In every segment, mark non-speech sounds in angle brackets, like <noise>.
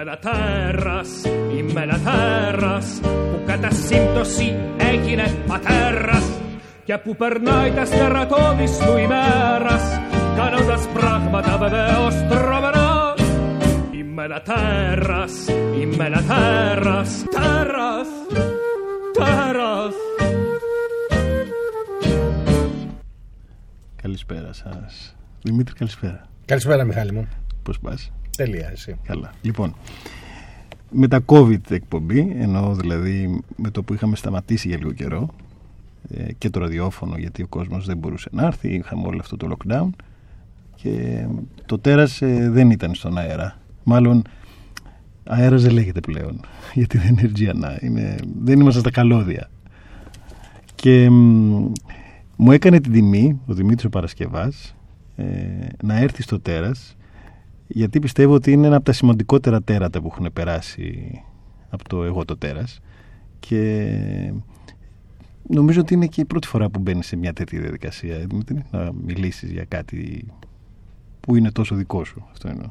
ένα τέρας, είμαι ένα τέρας που κατά σύμπτωση έγινε πατέρας και που περνάει τα στερατώδης του ημέρας κάνοντας πράγματα βεβαίως τρομερά Είμαι ένα τέρας, είμαι ένα τέρας, τέρας, τέρας Καλησπέρα σας. Δημήτρη, καλησπέρα. Καλησπέρα, Μιχάλη μου. Πώς πας; Τέλεια, εσύ. Καλά. Λοιπόν, με τα COVID εκπομπή, ενώ δηλαδή με το που είχαμε σταματήσει για λίγο καιρό ε, και το ραδιόφωνο γιατί ο κόσμος δεν μπορούσε να έρθει, είχαμε όλο αυτό το lockdown και το τέρας ε, δεν ήταν στον αέρα. Μάλλον αέρας δεν λέγεται πλέον <laughs> γιατί δεν είναι Αιτζιανά, είναι, δεν είμαστε στα καλώδια. Και μου έκανε την τιμή ο Δημήτρης ο Παρασκευάς ε, να έρθει στο τέρας γιατί πιστεύω ότι είναι ένα από τα σημαντικότερα τέρατα που έχουν περάσει από το εγώ το τέρας και νομίζω ότι είναι και η πρώτη φορά που μπαίνεις σε μια τέτοια διαδικασία Δημήτρη, να μιλήσεις για κάτι που είναι τόσο δικό σου αυτό εννοώ.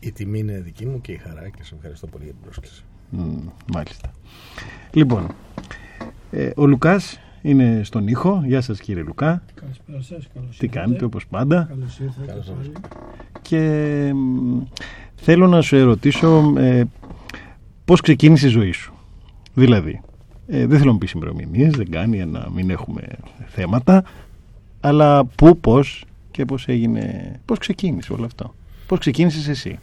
Η τιμή είναι δική μου και η χαρά και σε ευχαριστώ πολύ για την πρόσκληση. μάλιστα. Λοιπόν, ε, ο Λουκάς είναι στον ήχο. Γεια σας κύριε Λουκά. Καλησπέρα σας. Καλώς Τι κάνετε όπως πάντα. Καλώς ήρθατε. Και θέλω να σου ερωτήσω ε, πώς ξεκίνησε η ζωή σου; Δηλαδή, ε, δεν θέλω να πεις ημερομηνίες, δεν κάνει να μην έχουμε θέματα, αλλά πού, πώς και πώς έγινε, πώς ξεκίνησε όλο αυτό; Πώς ξεκίνησες εσύ;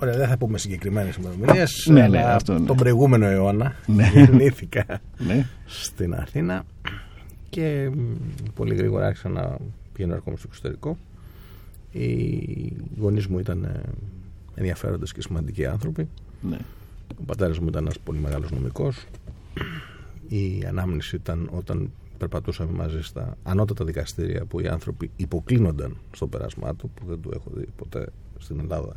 Ωραία, δεν θα πούμε συγκεκριμένες ημερομηνίες. ναι, ναι, αυτό, ναι. Τον προηγούμενο αιώνα ναι. γεννήθηκα ναι. στην Αθήνα και πολύ γρήγορα άρχισα να πηγαίνω ακόμα στο εξωτερικό. Οι γονείς μου ήταν ε, ενδιαφέροντες και σημαντικοί άνθρωποι. Ναι. Ο πατέρας μου ήταν ένας πολύ μεγάλος νομικός. Η ανάμνηση ήταν όταν περπατούσαμε μαζί στα ανώτατα δικαστήρια που οι άνθρωποι υποκλίνονταν στο περάσμά του, που δεν το έχω δει ποτέ στην Ελλάδα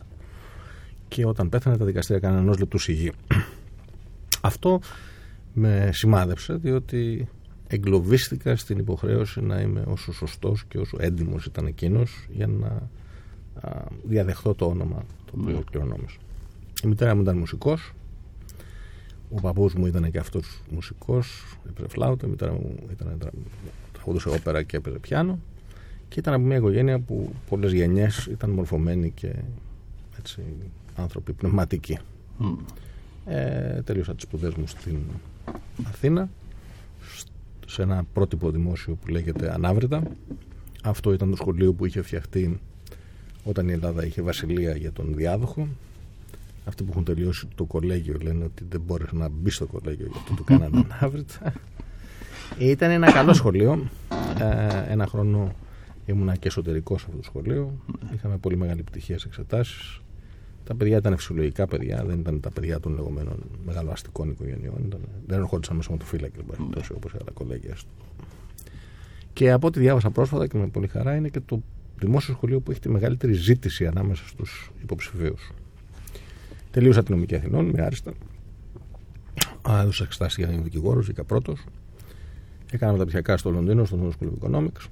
και όταν πέθανε τα δικαστήρια κάνανε ενός λεπτού σιγή. <clears throat> Αυτό με σημάδεψε διότι εγκλωβίστηκα στην υποχρέωση να είμαι όσο σωστός και όσο έντιμος ήταν εκείνος για να διαδεχθώ το όνομα το οποίο ναι. κληρονόμησα. Η μητέρα μου ήταν μουσικός, ο παππούς μου ήταν και αυτός μουσικός, έπαιζε φλάουτα, η μητέρα μου ήταν τραγουδούσε όπερα και έπαιζε πιάνο και ήταν από μια οικογένεια που πολλές γενιές ήταν μορφωμένοι και έτσι άνθρωποι πνευματικοί. Mm. Ε, τελείωσα τις σπουδές μου στην Αθήνα σε ένα πρότυπο δημόσιο που λέγεται Ανάβρητα. Αυτό ήταν το σχολείο που είχε φτιαχτεί όταν η Ελλάδα είχε βασιλεία για τον διάδοχο. Αυτοί που έχουν τελειώσει το κολέγιο λένε ότι δεν μπόρεσε να μπει στο κολέγιο γιατί το κάνανε <laughs> ανάβρητα. Ε, ήταν ένα καλό σχολείο. Ε, ένα χρόνο ήμουνα και εσωτερικός σε αυτό το σχολείο. Είχαμε πολύ μεγάλη επιτυχία σε εξετάσεις. Τα παιδιά ήταν φυσιολογικά παιδιά, δεν ήταν τα παιδιά των λεγόμενων μεγαλοαστικών οικογενειών. Ήταν, δεν ερχόντουσαν μέσα με το φύλακε, ναι. όπως οι άλλα κολέγια. Και από ό,τι διάβασα πρόσφατα και με πολύ χαρά είναι και το δημόσιο σχολείο που έχει τη μεγαλύτερη ζήτηση ανάμεσα στους υποψηφίους. Τελείωσα την νομική Αθηνών, με άριστα. Έδωσα εξετάσεις για δικηγόρος, βγήκα πρώτος. Έκανα μεταπτυχιακά στο Λονδίνο, στο School of Economics.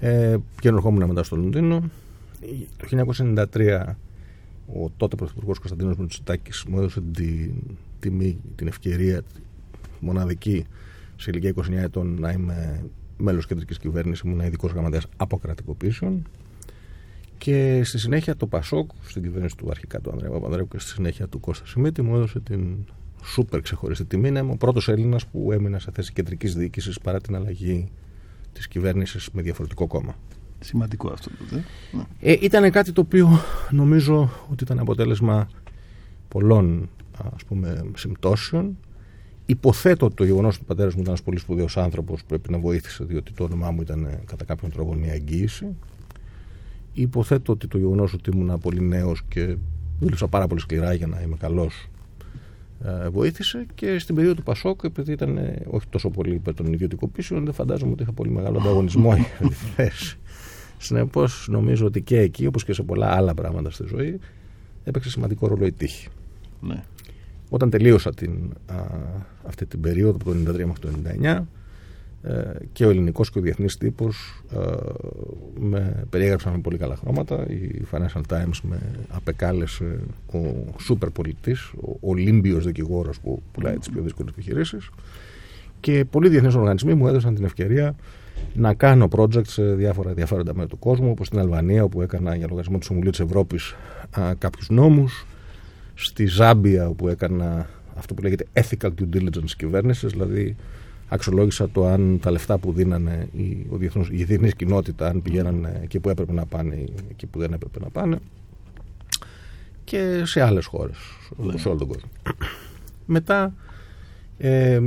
Ε, και ερχόμουν μετά στο Λονδίνο το 1993 ο τότε Πρωθυπουργός Κωνσταντίνος Μητσοτάκης μου έδωσε την τιμή, την ευκαιρία μοναδική σε ηλικία 29 ετών να είμαι μέλος κεντρικής κυβέρνησης, ήμουν ειδικός γραμματέας αποκρατικοποίησεων. Και στη συνέχεια το Πασόκ, στην κυβέρνηση του αρχικά του Ανδρέα Παπανδρέου και στη συνέχεια του Κώστα Σιμίτη, μου έδωσε την σούπερ ξεχωριστή τιμή να είμαι ο πρώτος Έλληνας που έμεινε σε θέση κεντρικής διοίκησης παρά την αλλαγή της κυβέρνησης με διαφορετικό κόμμα. Σημαντικό αυτό τότε. Ε, ήταν κάτι το οποίο νομίζω ότι ήταν αποτέλεσμα πολλών ας πούμε συμπτώσεων. Υποθέτω ότι το γεγονός ότι ο πατέρας μου ήταν ένας πολύ σπουδαίος άνθρωπος πρέπει να βοήθησε, διότι το όνομά μου ήταν ε, κατά κάποιον τρόπο μια εγγύηση. Υποθέτω ότι το γεγονός ότι ήμουν πολύ νέος και δούλεψα πάρα πολύ σκληρά για να είμαι καλός ε, βοήθησε και στην περίοδο του Πασόκ, επειδή ήταν ε, όχι τόσο πολύ υπέρ των ιδιωτικοποίησεων, δεν φαντάζομαι ότι είχα πολύ μεγάλο ανταγωνισμό <laughs> για τη θέση. Συνεπώς, νομίζω ότι και εκεί, όπως και σε πολλά άλλα πράγματα στη ζωή, έπαιξε σημαντικό ρόλο η τύχη. Ναι. Όταν τελείωσα την, α, αυτή την περίοδο από το 1993 μέχρι το 1999, ε, και ο ελληνικός και ο διεθνής τύπος ε, με περιέγραψαν με πολύ καλά χρώματα η Financial Times με απεκάλεσε ο σούπερ πολιτής ο Ολύμπιος δικηγόρος που πουλάει τις πιο δύσκολες επιχειρήσεις και πολλοί διεθνείς οργανισμοί μου έδωσαν την ευκαιρία να κάνω projects σε διάφορα ενδιαφέροντα μέρη του κόσμου όπως στην Αλβανία όπου έκανα για λογαριασμό του Συμβουλίου της Ευρώπης α, κάποιους νόμους. Στη Ζάμπια όπου έκανα αυτό που λέγεται ethical due diligence κυβέρνησης, δηλαδή αξιολόγησα το αν τα λεφτά που δίνανε η, ο διεθνούς, η διεθνής κοινότητα αν πηγαίνανε εκεί που έπρεπε να πάνε ή εκεί που δεν έπρεπε να πάνε. Και σε άλλες χώρες Ναι. σε όλο τον κόσμο. Μετά ε,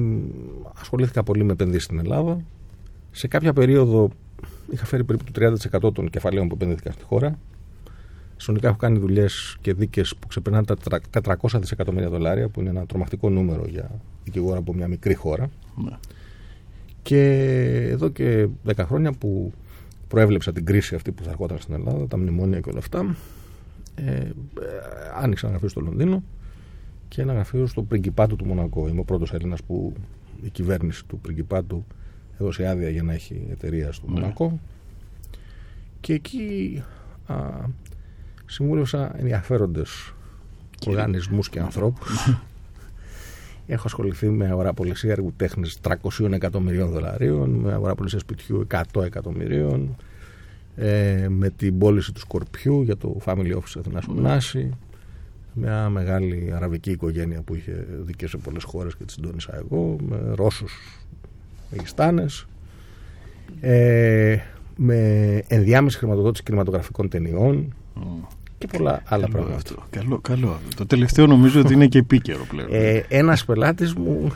ασχολήθηκα πολύ με επενδύσεις στην Ελλάδα σε κάποια περίοδο είχα φέρει περίπου το 30% των κεφαλαίων που επενδύθηκαν στη χώρα Συνολικά έχω κάνει δουλειές και δίκες που ξεπερνάνε τα 400 δισεκατομμύρια δολάρια, που είναι ένα τρομακτικό νούμερο για δικηγόρα από μια μικρή χώρα. Ναι. Και εδώ και 10 χρόνια που προέβλεψα την κρίση αυτή που θα ερχόταν στην Ελλάδα, τα μνημόνια και όλα αυτά, ε, ε, άνοιξα ένα γραφείο στο Λονδίνο και ένα γραφείο στο Πριγκιπάτο του Μονακό. Είμαι ο πρώτος Έλληνας που η κυβέρνηση του Πριγκιπάτου έδωσε άδεια για να έχει εταιρεία στο Ναι. Μονακό. Και εκεί α, συμβούλευσα ενδιαφέροντες οργανισμούς και ανθρώπους. <laughs> Έχω ασχοληθεί με αγοραπολισία έργου τέχνης 300 εκατομμυρίων δολαρίων, με αγοραπολισία σπιτιού 100 εκατομμυρίων, ε, με την πώληση του Σκορπιού για το Family Office Αθηνάς Ουνάση, μια μεγάλη αραβική οικογένεια που είχε δίκες σε πολλές χώρες και τη συντόνισα εγώ, με Ρώσους Μεγιστάνες, ε, με ενδιάμεση χρηματοδότηση κινηματογραφικών ταινιών και πολλά άλλα Καλό πράγματα. αυτό. Καλό, καλό. Το τελευταίο νομίζω ότι είναι και επίκαιρο πλέον. Ε, ένας πελάτης μου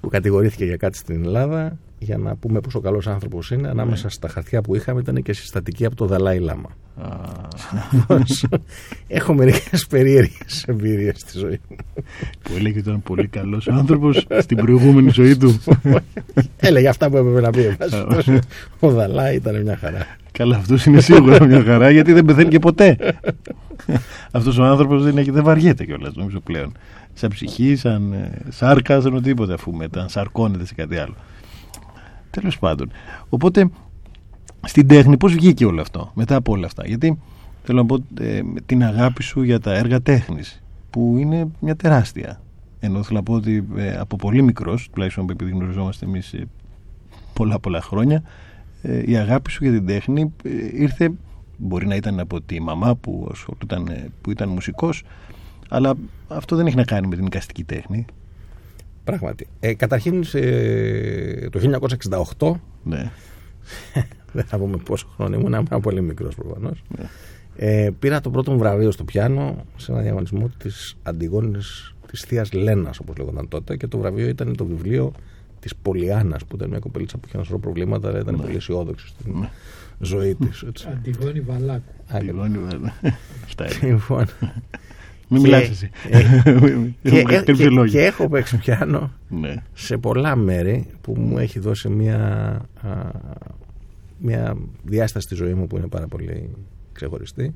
που κατηγορήθηκε για κάτι στην Ελλάδα για να πούμε πόσο καλός άνθρωπος είναι ανάμεσα στα χαρτιά που είχαμε ήταν και συστατική από το Δαλάη Λάμα. Α, Έχω μερικές περίεργες εμπειρίες στη ζωή μου. που έλεγε ότι ήταν πολύ καλός άνθρωπος στην προηγούμενη ζωή του. Έλεγε αυτά που έπρεπε να πει. εν πάση περιπτώσει. Ο Δαλάη ήταν μια χαρά. Καλά, αυτός είναι σίγουρα μια χαρά γιατί δεν πεθαίνει και ποτέ. Αυτός ο άνθρωπος δεν, έχει- δεν βαριέται κιόλας νομίζω πλέον. Σαν ψυχή, σαν ε, σάρκας, σαν οτιδήποτε αφού μετά σαρκώνεται σε κάτι άλλο. Τέλος πάντων. Οπότε στην τέχνη πώς βγήκε όλο αυτό μετά από όλα αυτά; Γιατί θέλω να πω ε, την αγάπη σου για τα έργα τέχνης που είναι μια τεράστια. Ενώ θέλω να πω ότι ε, από πολύ μικρός, τουλάχιστον επειδή γνωριζόμαστε εμείς πολλά πολλά χρόνια, ε, η αγάπη σου για την τέχνη ε, ήρθε μπορεί να ήταν από τη μαμά που, ασχολούταν, ε, που ήταν μουσικός αλλά αυτό δεν έχει να κάνει με την εικαστική τέχνη Πράγματι. Ε, καταρχήν σε, το 1968 ναι. <laughs> δεν θα πούμε πόσο χρόνο ήμουν, ήμουν πολύ μικρός προφανώς. Ναι. Ε, πήρα το πρώτο μου βραβείο στο πιάνο σε ένα διαγωνισμό της Αντιγόνης της Θείας Λένας όπως λέγονταν τότε και το βραβείο ήταν το βιβλίο της Πολιάννας που ήταν μια κοπελίτσα που είχε ένας σωρό προβλήματα αλλά ήταν πολύ αισιόδοξη στην Ναι. ζωή της. έτσι. Αντιγόνη Βαλάκου. Ακριβώς. Λοιπόν, βέβαια. Αυτά είναι. <laughs> Λοιπόν, Μην Και- μιλάς εσύ ε, και, Έχουμε ε, τέτοιο και, λόγιο. και έχω παίξει πιάνο Ναι. σε πολλά μέρη που μου έχει δώσει μια, α, μια διάσταση στη ζωή μου που είναι πάρα πολύ ξεχωριστή.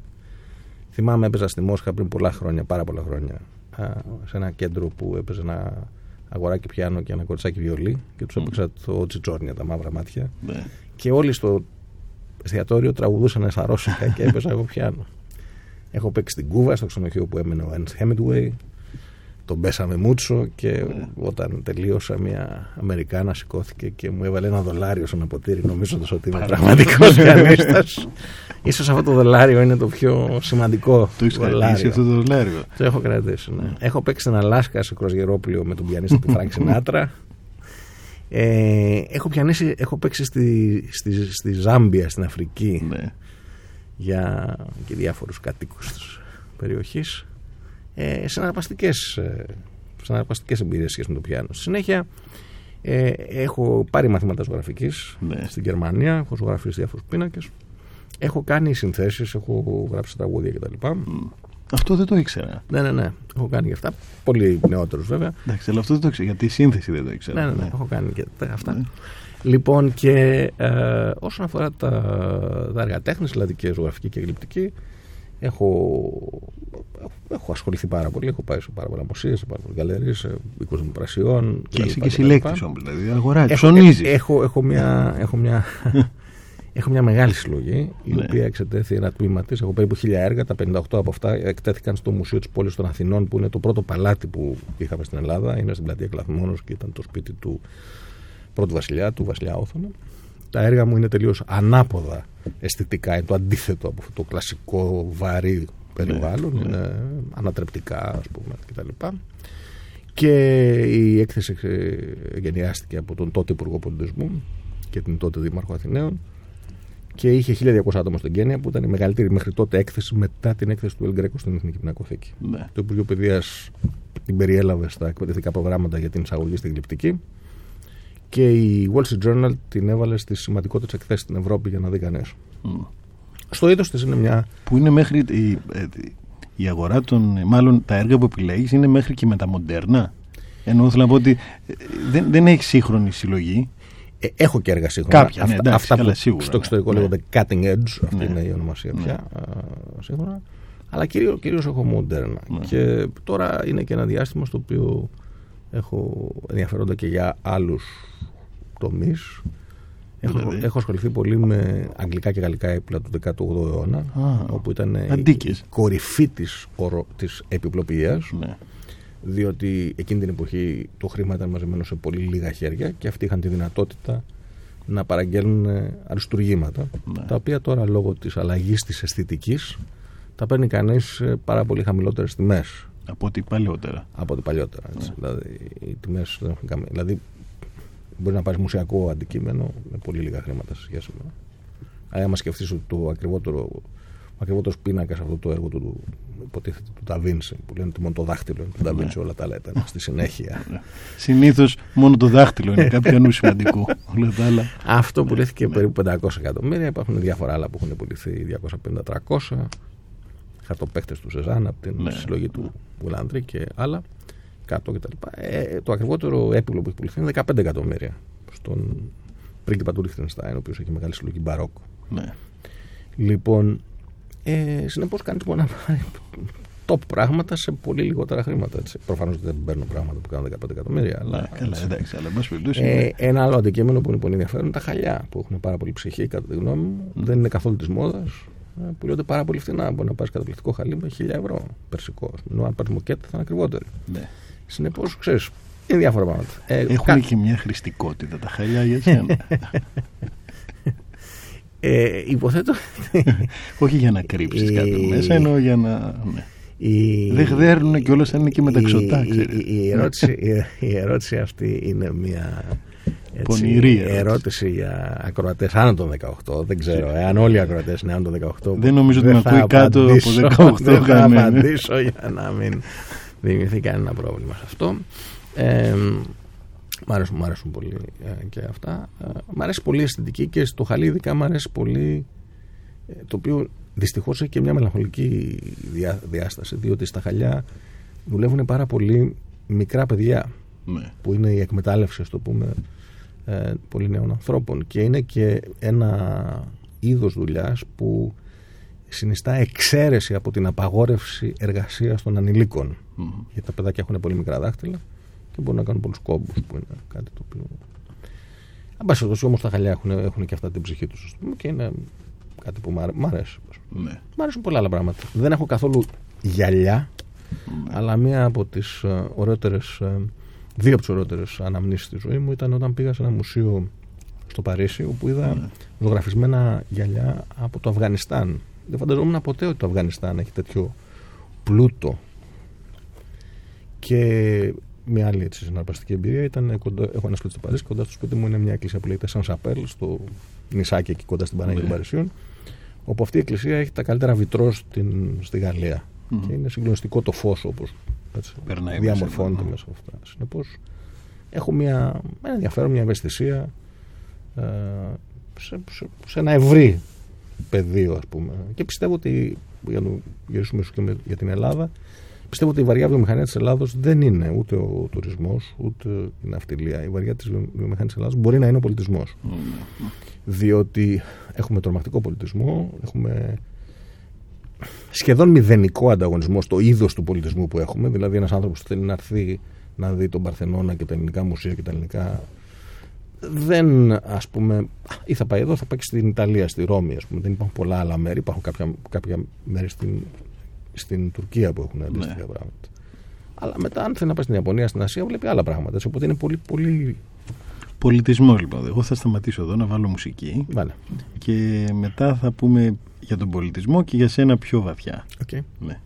Θυμάμαι έπαιζα στη Μόσχα πριν πολλά χρόνια, πάρα πολλά χρόνια, α, σε ένα κέντρο που έπαιζε ένα αγοράκι πιάνο και ένα κοριτσάκι βιολί και τους έπαιξα το Очи чёрные, τα μαύρα μάτια ναι. και όλοι στο εστιατόριο τραγουδούσαν στα ρώσικα και έπαιζα εγώ πιάνο. Έχω παίξει στην Κούβα, στο ξενοδοχείο που έμενε ο Ernest Hemingway. Το Bésame mucho και όταν τελείωσα μια Αμερικάνα σηκώθηκε και μου έβαλε ένα δολάριο σε ένα ποτήρι νομίζοντας ότι είμαι πραγματικός πιανίστας. <laughs> Ίσως αυτό το δολάριο είναι το πιο σημαντικό Το έχεις κρατήσει δολάριο. αυτό το δολάριο. Το έχω κρατήσει, ναι. Έχω παίξει στην Αλάσκα σε κρουαζιερόπλοιο με τον πιανίστα του Φρανκ Σινάτρα. Ε, έχω, πιανίσει, έχω παίξει στη, στη, στη Ζάμπια, στην Αφρική, Ναι. Για και διάφορους κατοίκους της περιοχής. Ε, συναρπαστικές, ε, συναρπαστικές εμπειρίες σχέση με το πιάνο. Στη συνέχεια ε, έχω πάρει μαθήματα ζωγραφικής Ναι. στην Γερμανία, έχω ζωγραφίσει διάφορους πίνακες. Έχω κάνει συνθέσεις, έχω γράψει τραγούδια κτλ. Αυτό δεν το ήξερα. Ναι, ναι, ναι. Έχω κάνει και αυτά. Πολύ νεότερους βέβαια. Εντάξει, αλλά αυτό δεν το ήξερα. Γιατί η σύνθεση δεν το ήξερα. Ναι, ναι, ναι, έχω κάνει και τα- αυτά. Λοιπόν, και ε, όσον αφορά τα, τα έργα τέχνης, δηλαδή και ζωγραφική και γλυπτική, Έχω, έχω ασχοληθεί πάρα πολύ. Έχω πάει σε πάρα πολλά μουσεία, σε πάρα πολλές γκαλερίε, σε οίκους δημοπρασιών. Και κτλ. είσαι και κτλ. συλλέκτη όμως, δηλαδή αγοράζει, Έχω, ψωνίζεις. έχω, έχω, μια, έχω, μια, <laughs> έχω μια μεγάλη συλλογή, η Ναι. οποία εξετέθη ένα τμήμα της. Έχω περίπου χίλια έργα. Τα 58 από αυτά εκτέθηκαν στο Μουσείο της Πόλης των Αθηνών, που είναι το πρώτο παλάτι που είχαμε στην Ελλάδα. Είναι στην πλατεία Κλαθμόνος και ήταν το σπίτι του πρώτου βασιλιά, του βασιλιά Όθωνα. Τα έργα μου είναι τελείως ανάποδα αισθητικά. Είναι το αντίθετο από αυτό το κλασικό βαρύ περιβάλλον. ναι. Είναι ανατρεπτικά, ας πούμε, κτλ. Και η έκθεση ε, γενιάστηκε από τον τότε Υπουργό Πολιτισμού και την τότε Δήμαρχο Αθηναίων και είχε 1200 άτομα στην Κένια που ήταν η μεγαλύτερη μέχρι τότε έκθεση μετά την έκθεση του Ελγκρέκο στην Εθνική Πινακοθήκη. Ναι. Το Υπουργείο Παιδείας την περιέλαβε στα εκπαιδευτικά προγράμματα για την εισαγωγή στην γλυπτική και η Wall Street Journal την έβαλε στι σημαντικότερες εκθέσεις στην Ευρώπη για να δει κανείς. Μμ. Στο είδος της είναι μια. Που είναι μέχρι η, ε, η αγορά των, ε, μάλλον τα έργα που επιλέγεις είναι μέχρι και με τα μοντέρνα. Ενώ θέλω να πω ότι ε, δεν, δεν έχει σύγχρονη συλλογή. Ε, έχω και έργα σύγχρονα. Κάποια, ναι, αυτά, εντάξει, αυτά καλά, που σίγουρα, στο εξωτερικό ναι. λέγονται cutting edge, αυτή Ναι. είναι η ονομασία Ναι. πια α, σύγχρονα. Αλλά κυρίως, κυρίως έχω μοντέρνα. Ναι. Και τώρα είναι και ένα διάστημα στο οποίο έχω ενδιαφέροντα και για άλλους τομείς. Έχω, Δηλαδή; έχω ασχοληθεί πολύ με αγγλικά και γαλλικά έπιπλα του 18ου αιώνα, Α, όπου ήταν η, αντίκες. η κορυφή της, ορο, της επιπλοποιίας Ναι. διότι εκείνη την εποχή το χρήμα ήταν μαζεμένο σε πολύ λίγα χέρια και αυτοί είχαν τη δυνατότητα να παραγγέλνουν ε, αριστουργήματα Ναι. τα οποία τώρα λόγω της αλλαγής της αισθητικής τα παίρνει κανείς σε πάρα πολύ χαμηλότερες τιμές Από ό,τι παλαιότερα. από ό,τι παλιότερα. Έτσι. Ναι. Δηλαδή οι τιμές δεν έχουν καμία... Δηλαδή μπορεί να πάρεις μουσιακό αντικείμενο με πολύ λίγα χρήματα σε σχέση με... Αλλά άμα σκεφτείς ότι το ακριβότερο ο ακριβότερος πίνακας αυτό το έργο του, του υποτίθεται του Νταβίνση, που λένε ότι μόνο το δάχτυλο είναι του Νταβίνση, όλα τα άλλα ήταν στη συνέχεια. <laughs> Συνήθως μόνο το δάχτυλο είναι κάποιο νου σημαντικό. <laughs> Όλα τα άλλα. Αυτό πουλήθηκε περίπου 500 εκατομμύρια. Υπάρχουν διάφορα άλλα που έχουν πουληθεί 250-300. Χαρτοπαίχτε του Σεζάν από την Ναι. συλλογή του Γουλάνδρη και άλλα. Κάτω κτλ. Ε, το ακριβότερο έπιπλο που έχει πουληθεί είναι 15 εκατομμύρια στον πρίγκιπα του Λίχτενστάιν, ο οποίος έχει μεγάλη συλλογή μπαρόκ. Ναι. Λοιπόν, ε, συνεπώς κάνει μπορεί να πάρει top πράγματα σε πολύ λιγότερα χρήματα. Προφανώς δεν παίρνω πράγματα που κάνουν 15 εκατομμύρια. Αλλά, Ναι, καλά, εντάξει, αλλά εν πάση περιπτώσει. ε, είναι- ένα άλλο αντικείμενο που είναι πολύ ενδιαφέρον είναι τα χαλιά που έχουν πάρα πολύ ψυχή, κατά τη γνώμη μου. Δεν είναι καθόλου της μόδας. Που λέγονται πάρα πολύ φθηνά. Μπορεί να πάρεις καταπληκτικό χαλί με 1000 ευρώ περσικό. ας πούμε. Ενώ αν πάρεις μοκέτα θα είναι ακριβότερο. ναι. Συνεπώς, ξέρεις, είναι διάφορα πράγματα. Ε, Έχουν κα- και μια χρηστικότητα τα χαλιά για σένα. ε, υποθέτω. <laughs> Όχι για να κρύψεις Η- κάτι μέσα, ενώ για να. Ναι. η- Δεν γδέρνουν και όλα σαν είναι και μεταξωτά, η- ξέρεις. η- η ερώτηση, η- η ερώτηση αυτή είναι μια έτσι, Πονηρή ερώτηση. ερώτηση για ακροατές άνω των 18. Δεν ξέρω, εάν όλοι οι ακροατές είναι άνω των 18. Δεν νομίζω ότι με θα ακούει κάτω από απαντήσω, 18 <laughs> Δεν θα κανένα. απαντήσω για να μην δημιουργηθεί κανένα πρόβλημα σε αυτό. Ε, Μ' αρέσουν, μ' αρέσουν πολύ ε, και αυτά. Ε, μ' αρέσει πολύ η αισθητική και στο χαλί ειδικά μ' αρέσει πολύ ε, το οποίο δυστυχώς έχει και μια μελαγχολική διά- διάσταση διότι στα χαλιά δουλεύουν πάρα πολύ μικρά παιδιά Ναι. που είναι η εκμετάλλευση ας το πούμε ε, πολύ νέων ανθρώπων και είναι και ένα είδος δουλειάς που συνιστά εξαίρεση από την απαγόρευση εργασίας των ανηλίκων Μμμ. γιατί τα παιδάκια έχουν πολύ μικρά δάχτυλα και μπορούν να κάνουν πολλούς κόμπους που είναι κάτι το οποίο Αν πάση περιπτώσει όμως τα χαλιά έχουν, έχουν και αυτά την ψυχή τους ας πούμε, και είναι κάτι που μ' αρέ- μ' αρέσει Ναι. Μ' αρέσουν πολλά άλλα πράγματα. Δεν έχω καθόλου γυαλιά, αλλά μία από τις ε, ωραιότερες, ε, δύο από τις ωραιότερες αναμνήσεις στη ζωή μου ήταν όταν πήγα σε ένα μουσείο στο Παρίσι, όπου είδα ζωγραφισμένα γυαλιά από το Αφγανιστάν. Δεν φανταζόμουν ποτέ ότι το Αφγανιστάν έχει τέτοιο πλούτο. Και μια άλλη έτσι, συναρπαστική εμπειρία ήταν κοντά, έχω ένα σπίτι στο Παρίσι, κοντά στο σπίτι μου είναι μια εκκλησία που λέγεται Σαν Σαπέλ, στο νησάκι εκεί κοντά στην Παναγία των Ναι. Παρισιών, όπου αυτή η εκκλησία έχει τα καλύτερα βιτρό στην, στη Γαλλία. Μμμ. Και είναι συγκλονιστικό το φως όπως Περνάει διαμορφώνεται μέσα, ναι. μέσα από αυτά. Συνεπώς, έχω μια, ένα ενδιαφέρον, μια ευαισθησία ε, σε, σε, σε ένα ευρύ πεδίο, ας πούμε. Και πιστεύω ότι, για να γυρίσουμε ίσως και με- για την Ελλάδα, πιστεύω ότι η βαριά βιομηχανία της Ελλάδος δεν είναι ούτε ο τουρισμός, ούτε η ναυτιλία. Η βαριά της βιομηχανία της Ελλάδα μπορεί να είναι ο πολιτισμός. διότι έχουμε τρομακτικό πολιτισμό, έχουμε σχεδόν μηδενικό ανταγωνισμό στο είδος του πολιτισμού που έχουμε. Δηλαδή, ένας άνθρωπος που θέλει να έρθει να δει τον Παρθενώνα και τα ελληνικά μουσεία και τα ελληνικά. Δεν, ας πούμε, ή θα πάει εδώ, θα πάει και στην Ιταλία, στη Ρώμη, ας πούμε. Δεν υπάρχουν πολλά άλλα μέρη. Υπάρχουν κάποια, κάποια μέρη στην, στην Τουρκία που έχουν αντίστοιχα ναι. πράγματα. Αλλά μετά, αν θέλει να πάει στην Ιαπωνία, στην Ασία, βλέπει άλλα πράγματα. Έτσι, οπότε είναι πολύ, πολύ Πολιτισμό λοιπόν. Εγώ θα σταματήσω εδώ να βάλω μουσική. Βάλε. Και μετά θα πούμε για τον πολιτισμό και για σένα πιο βαθιά. Okay. Ναι.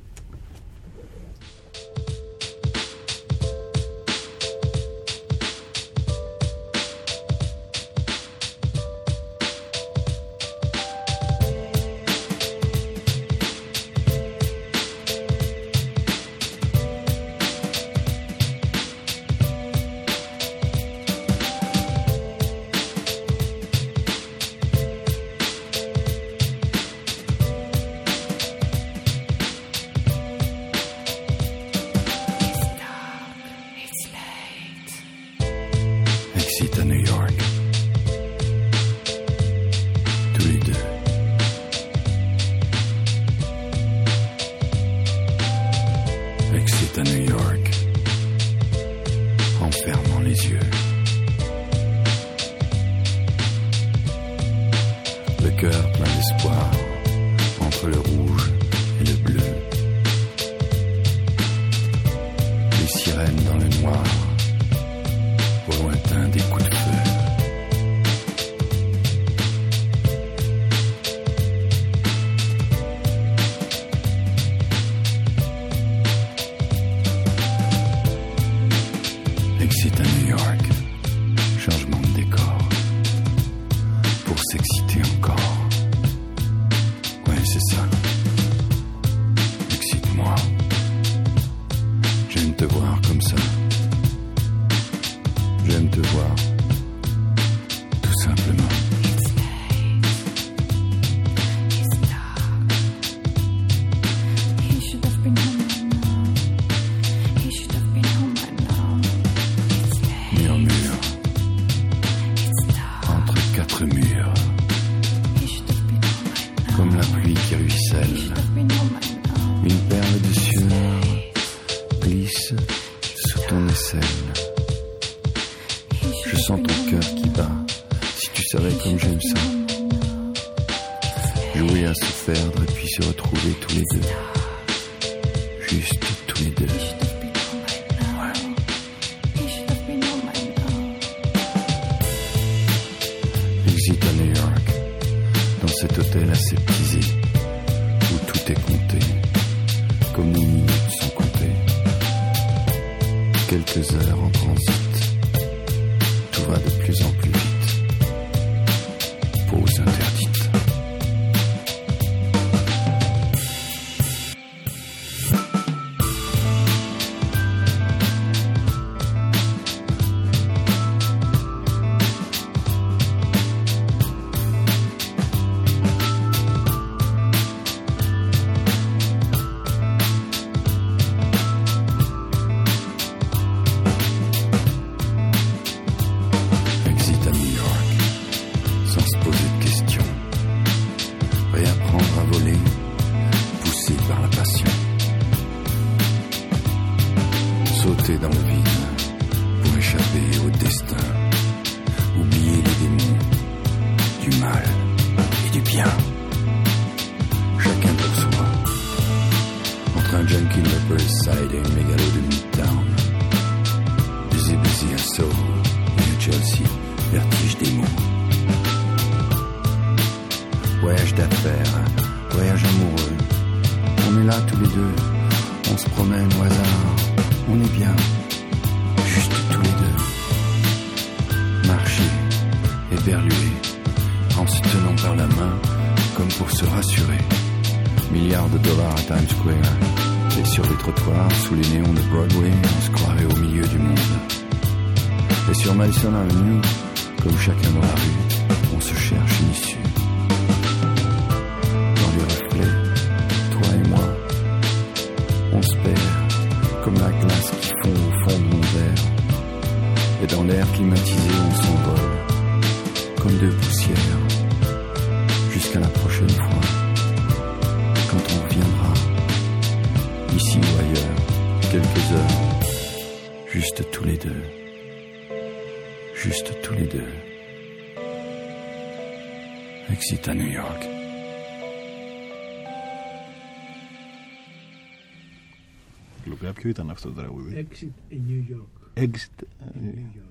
Αυτό το τραγούδι. Exit in New York. Exit.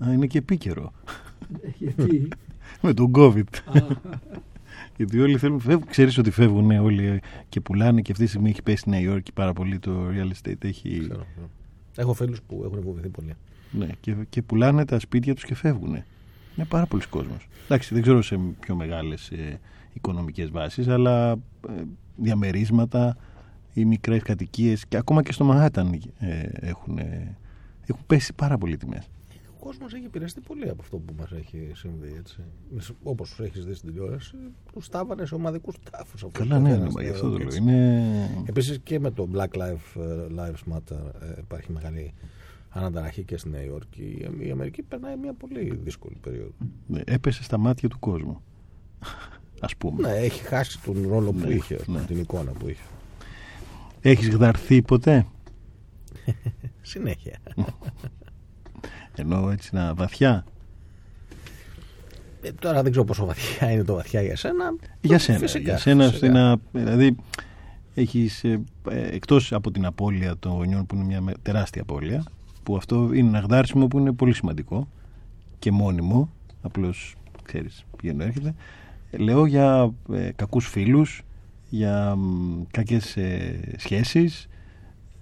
ε, Α, είναι και επίκαιρο. Γιατί; <laughs> Με τον COVID. α, <laughs> Γιατί όλοι θέλουν, φεύγουν, ξέρεις ότι φεύγουν ναι, όλοι και πουλάνε και αυτή τη στιγμή έχει πέσει στη Νέα Υόρκη πάρα πολύ το real estate. Έχει, Ξέρω, ξέρω. Έχω φίλους που έχουν φοβηθεί πολύ. ναι, και, και πουλάνε τα σπίτια τους και φεύγουν. Είναι πάρα πολλοί κόσμος. Εντάξει, δεν ξέρω σε πιο μεγάλες ε, οικονομικές βάσεις, αλλά ε, διαμερίσματα ή μικρές κατοικίες και ακόμα και στο Μανχάταν ε, έχουν, ε, έχουν πέσει πάρα πολύ τιμές. Ο κόσμος έχει επηρεαστεί πολύ από αυτό που μας έχει συμβεί. Έτσι. Όπως έχεις δει στην τηλεόραση, τους στάβανες σε ομαδικούς τάφους. αυτούς Καλά, ναι, καθένας ναι, γι' στη αυτό το Νέα λέω. Υόρκη, Είναι... Επίσης και με το Black Lives, ε, Lives Matter ε, υπάρχει μεγάλη αναταραχή και στη Νέα Υόρκη. Η Αμερική περνάει μια πολύ δύσκολη περίοδο. ναι, έπεσε στα μάτια του κόσμου. <laughs> Ας πούμε. Ναι, έχει χάσει τον ρόλο που Ναι, είχε, ας πούμε, ναι. την εικόνα που είχε. Έχεις γδαρθεί ποτέ, <laughs> Συνέχεια. <laughs> ενώ έτσι να βαθιά; Ε, τώρα δεν ξέρω πόσο βαθιά είναι το βαθιά για σένα. Για σένα, Φυσικά, για σένα φυσικά. ώστε να, δηλαδή έχεις ε, ε, εκτός από την απώλεια των γονιών που είναι μια με- τεράστια απώλεια που αυτό είναι ένα γδάρσιμο που είναι πολύ σημαντικό και μόνιμο απλώς ξέρεις πηγαίνω έρχεται Ε, λέω για ε, κακούς φίλους για μ, κακές ε, σχέσεις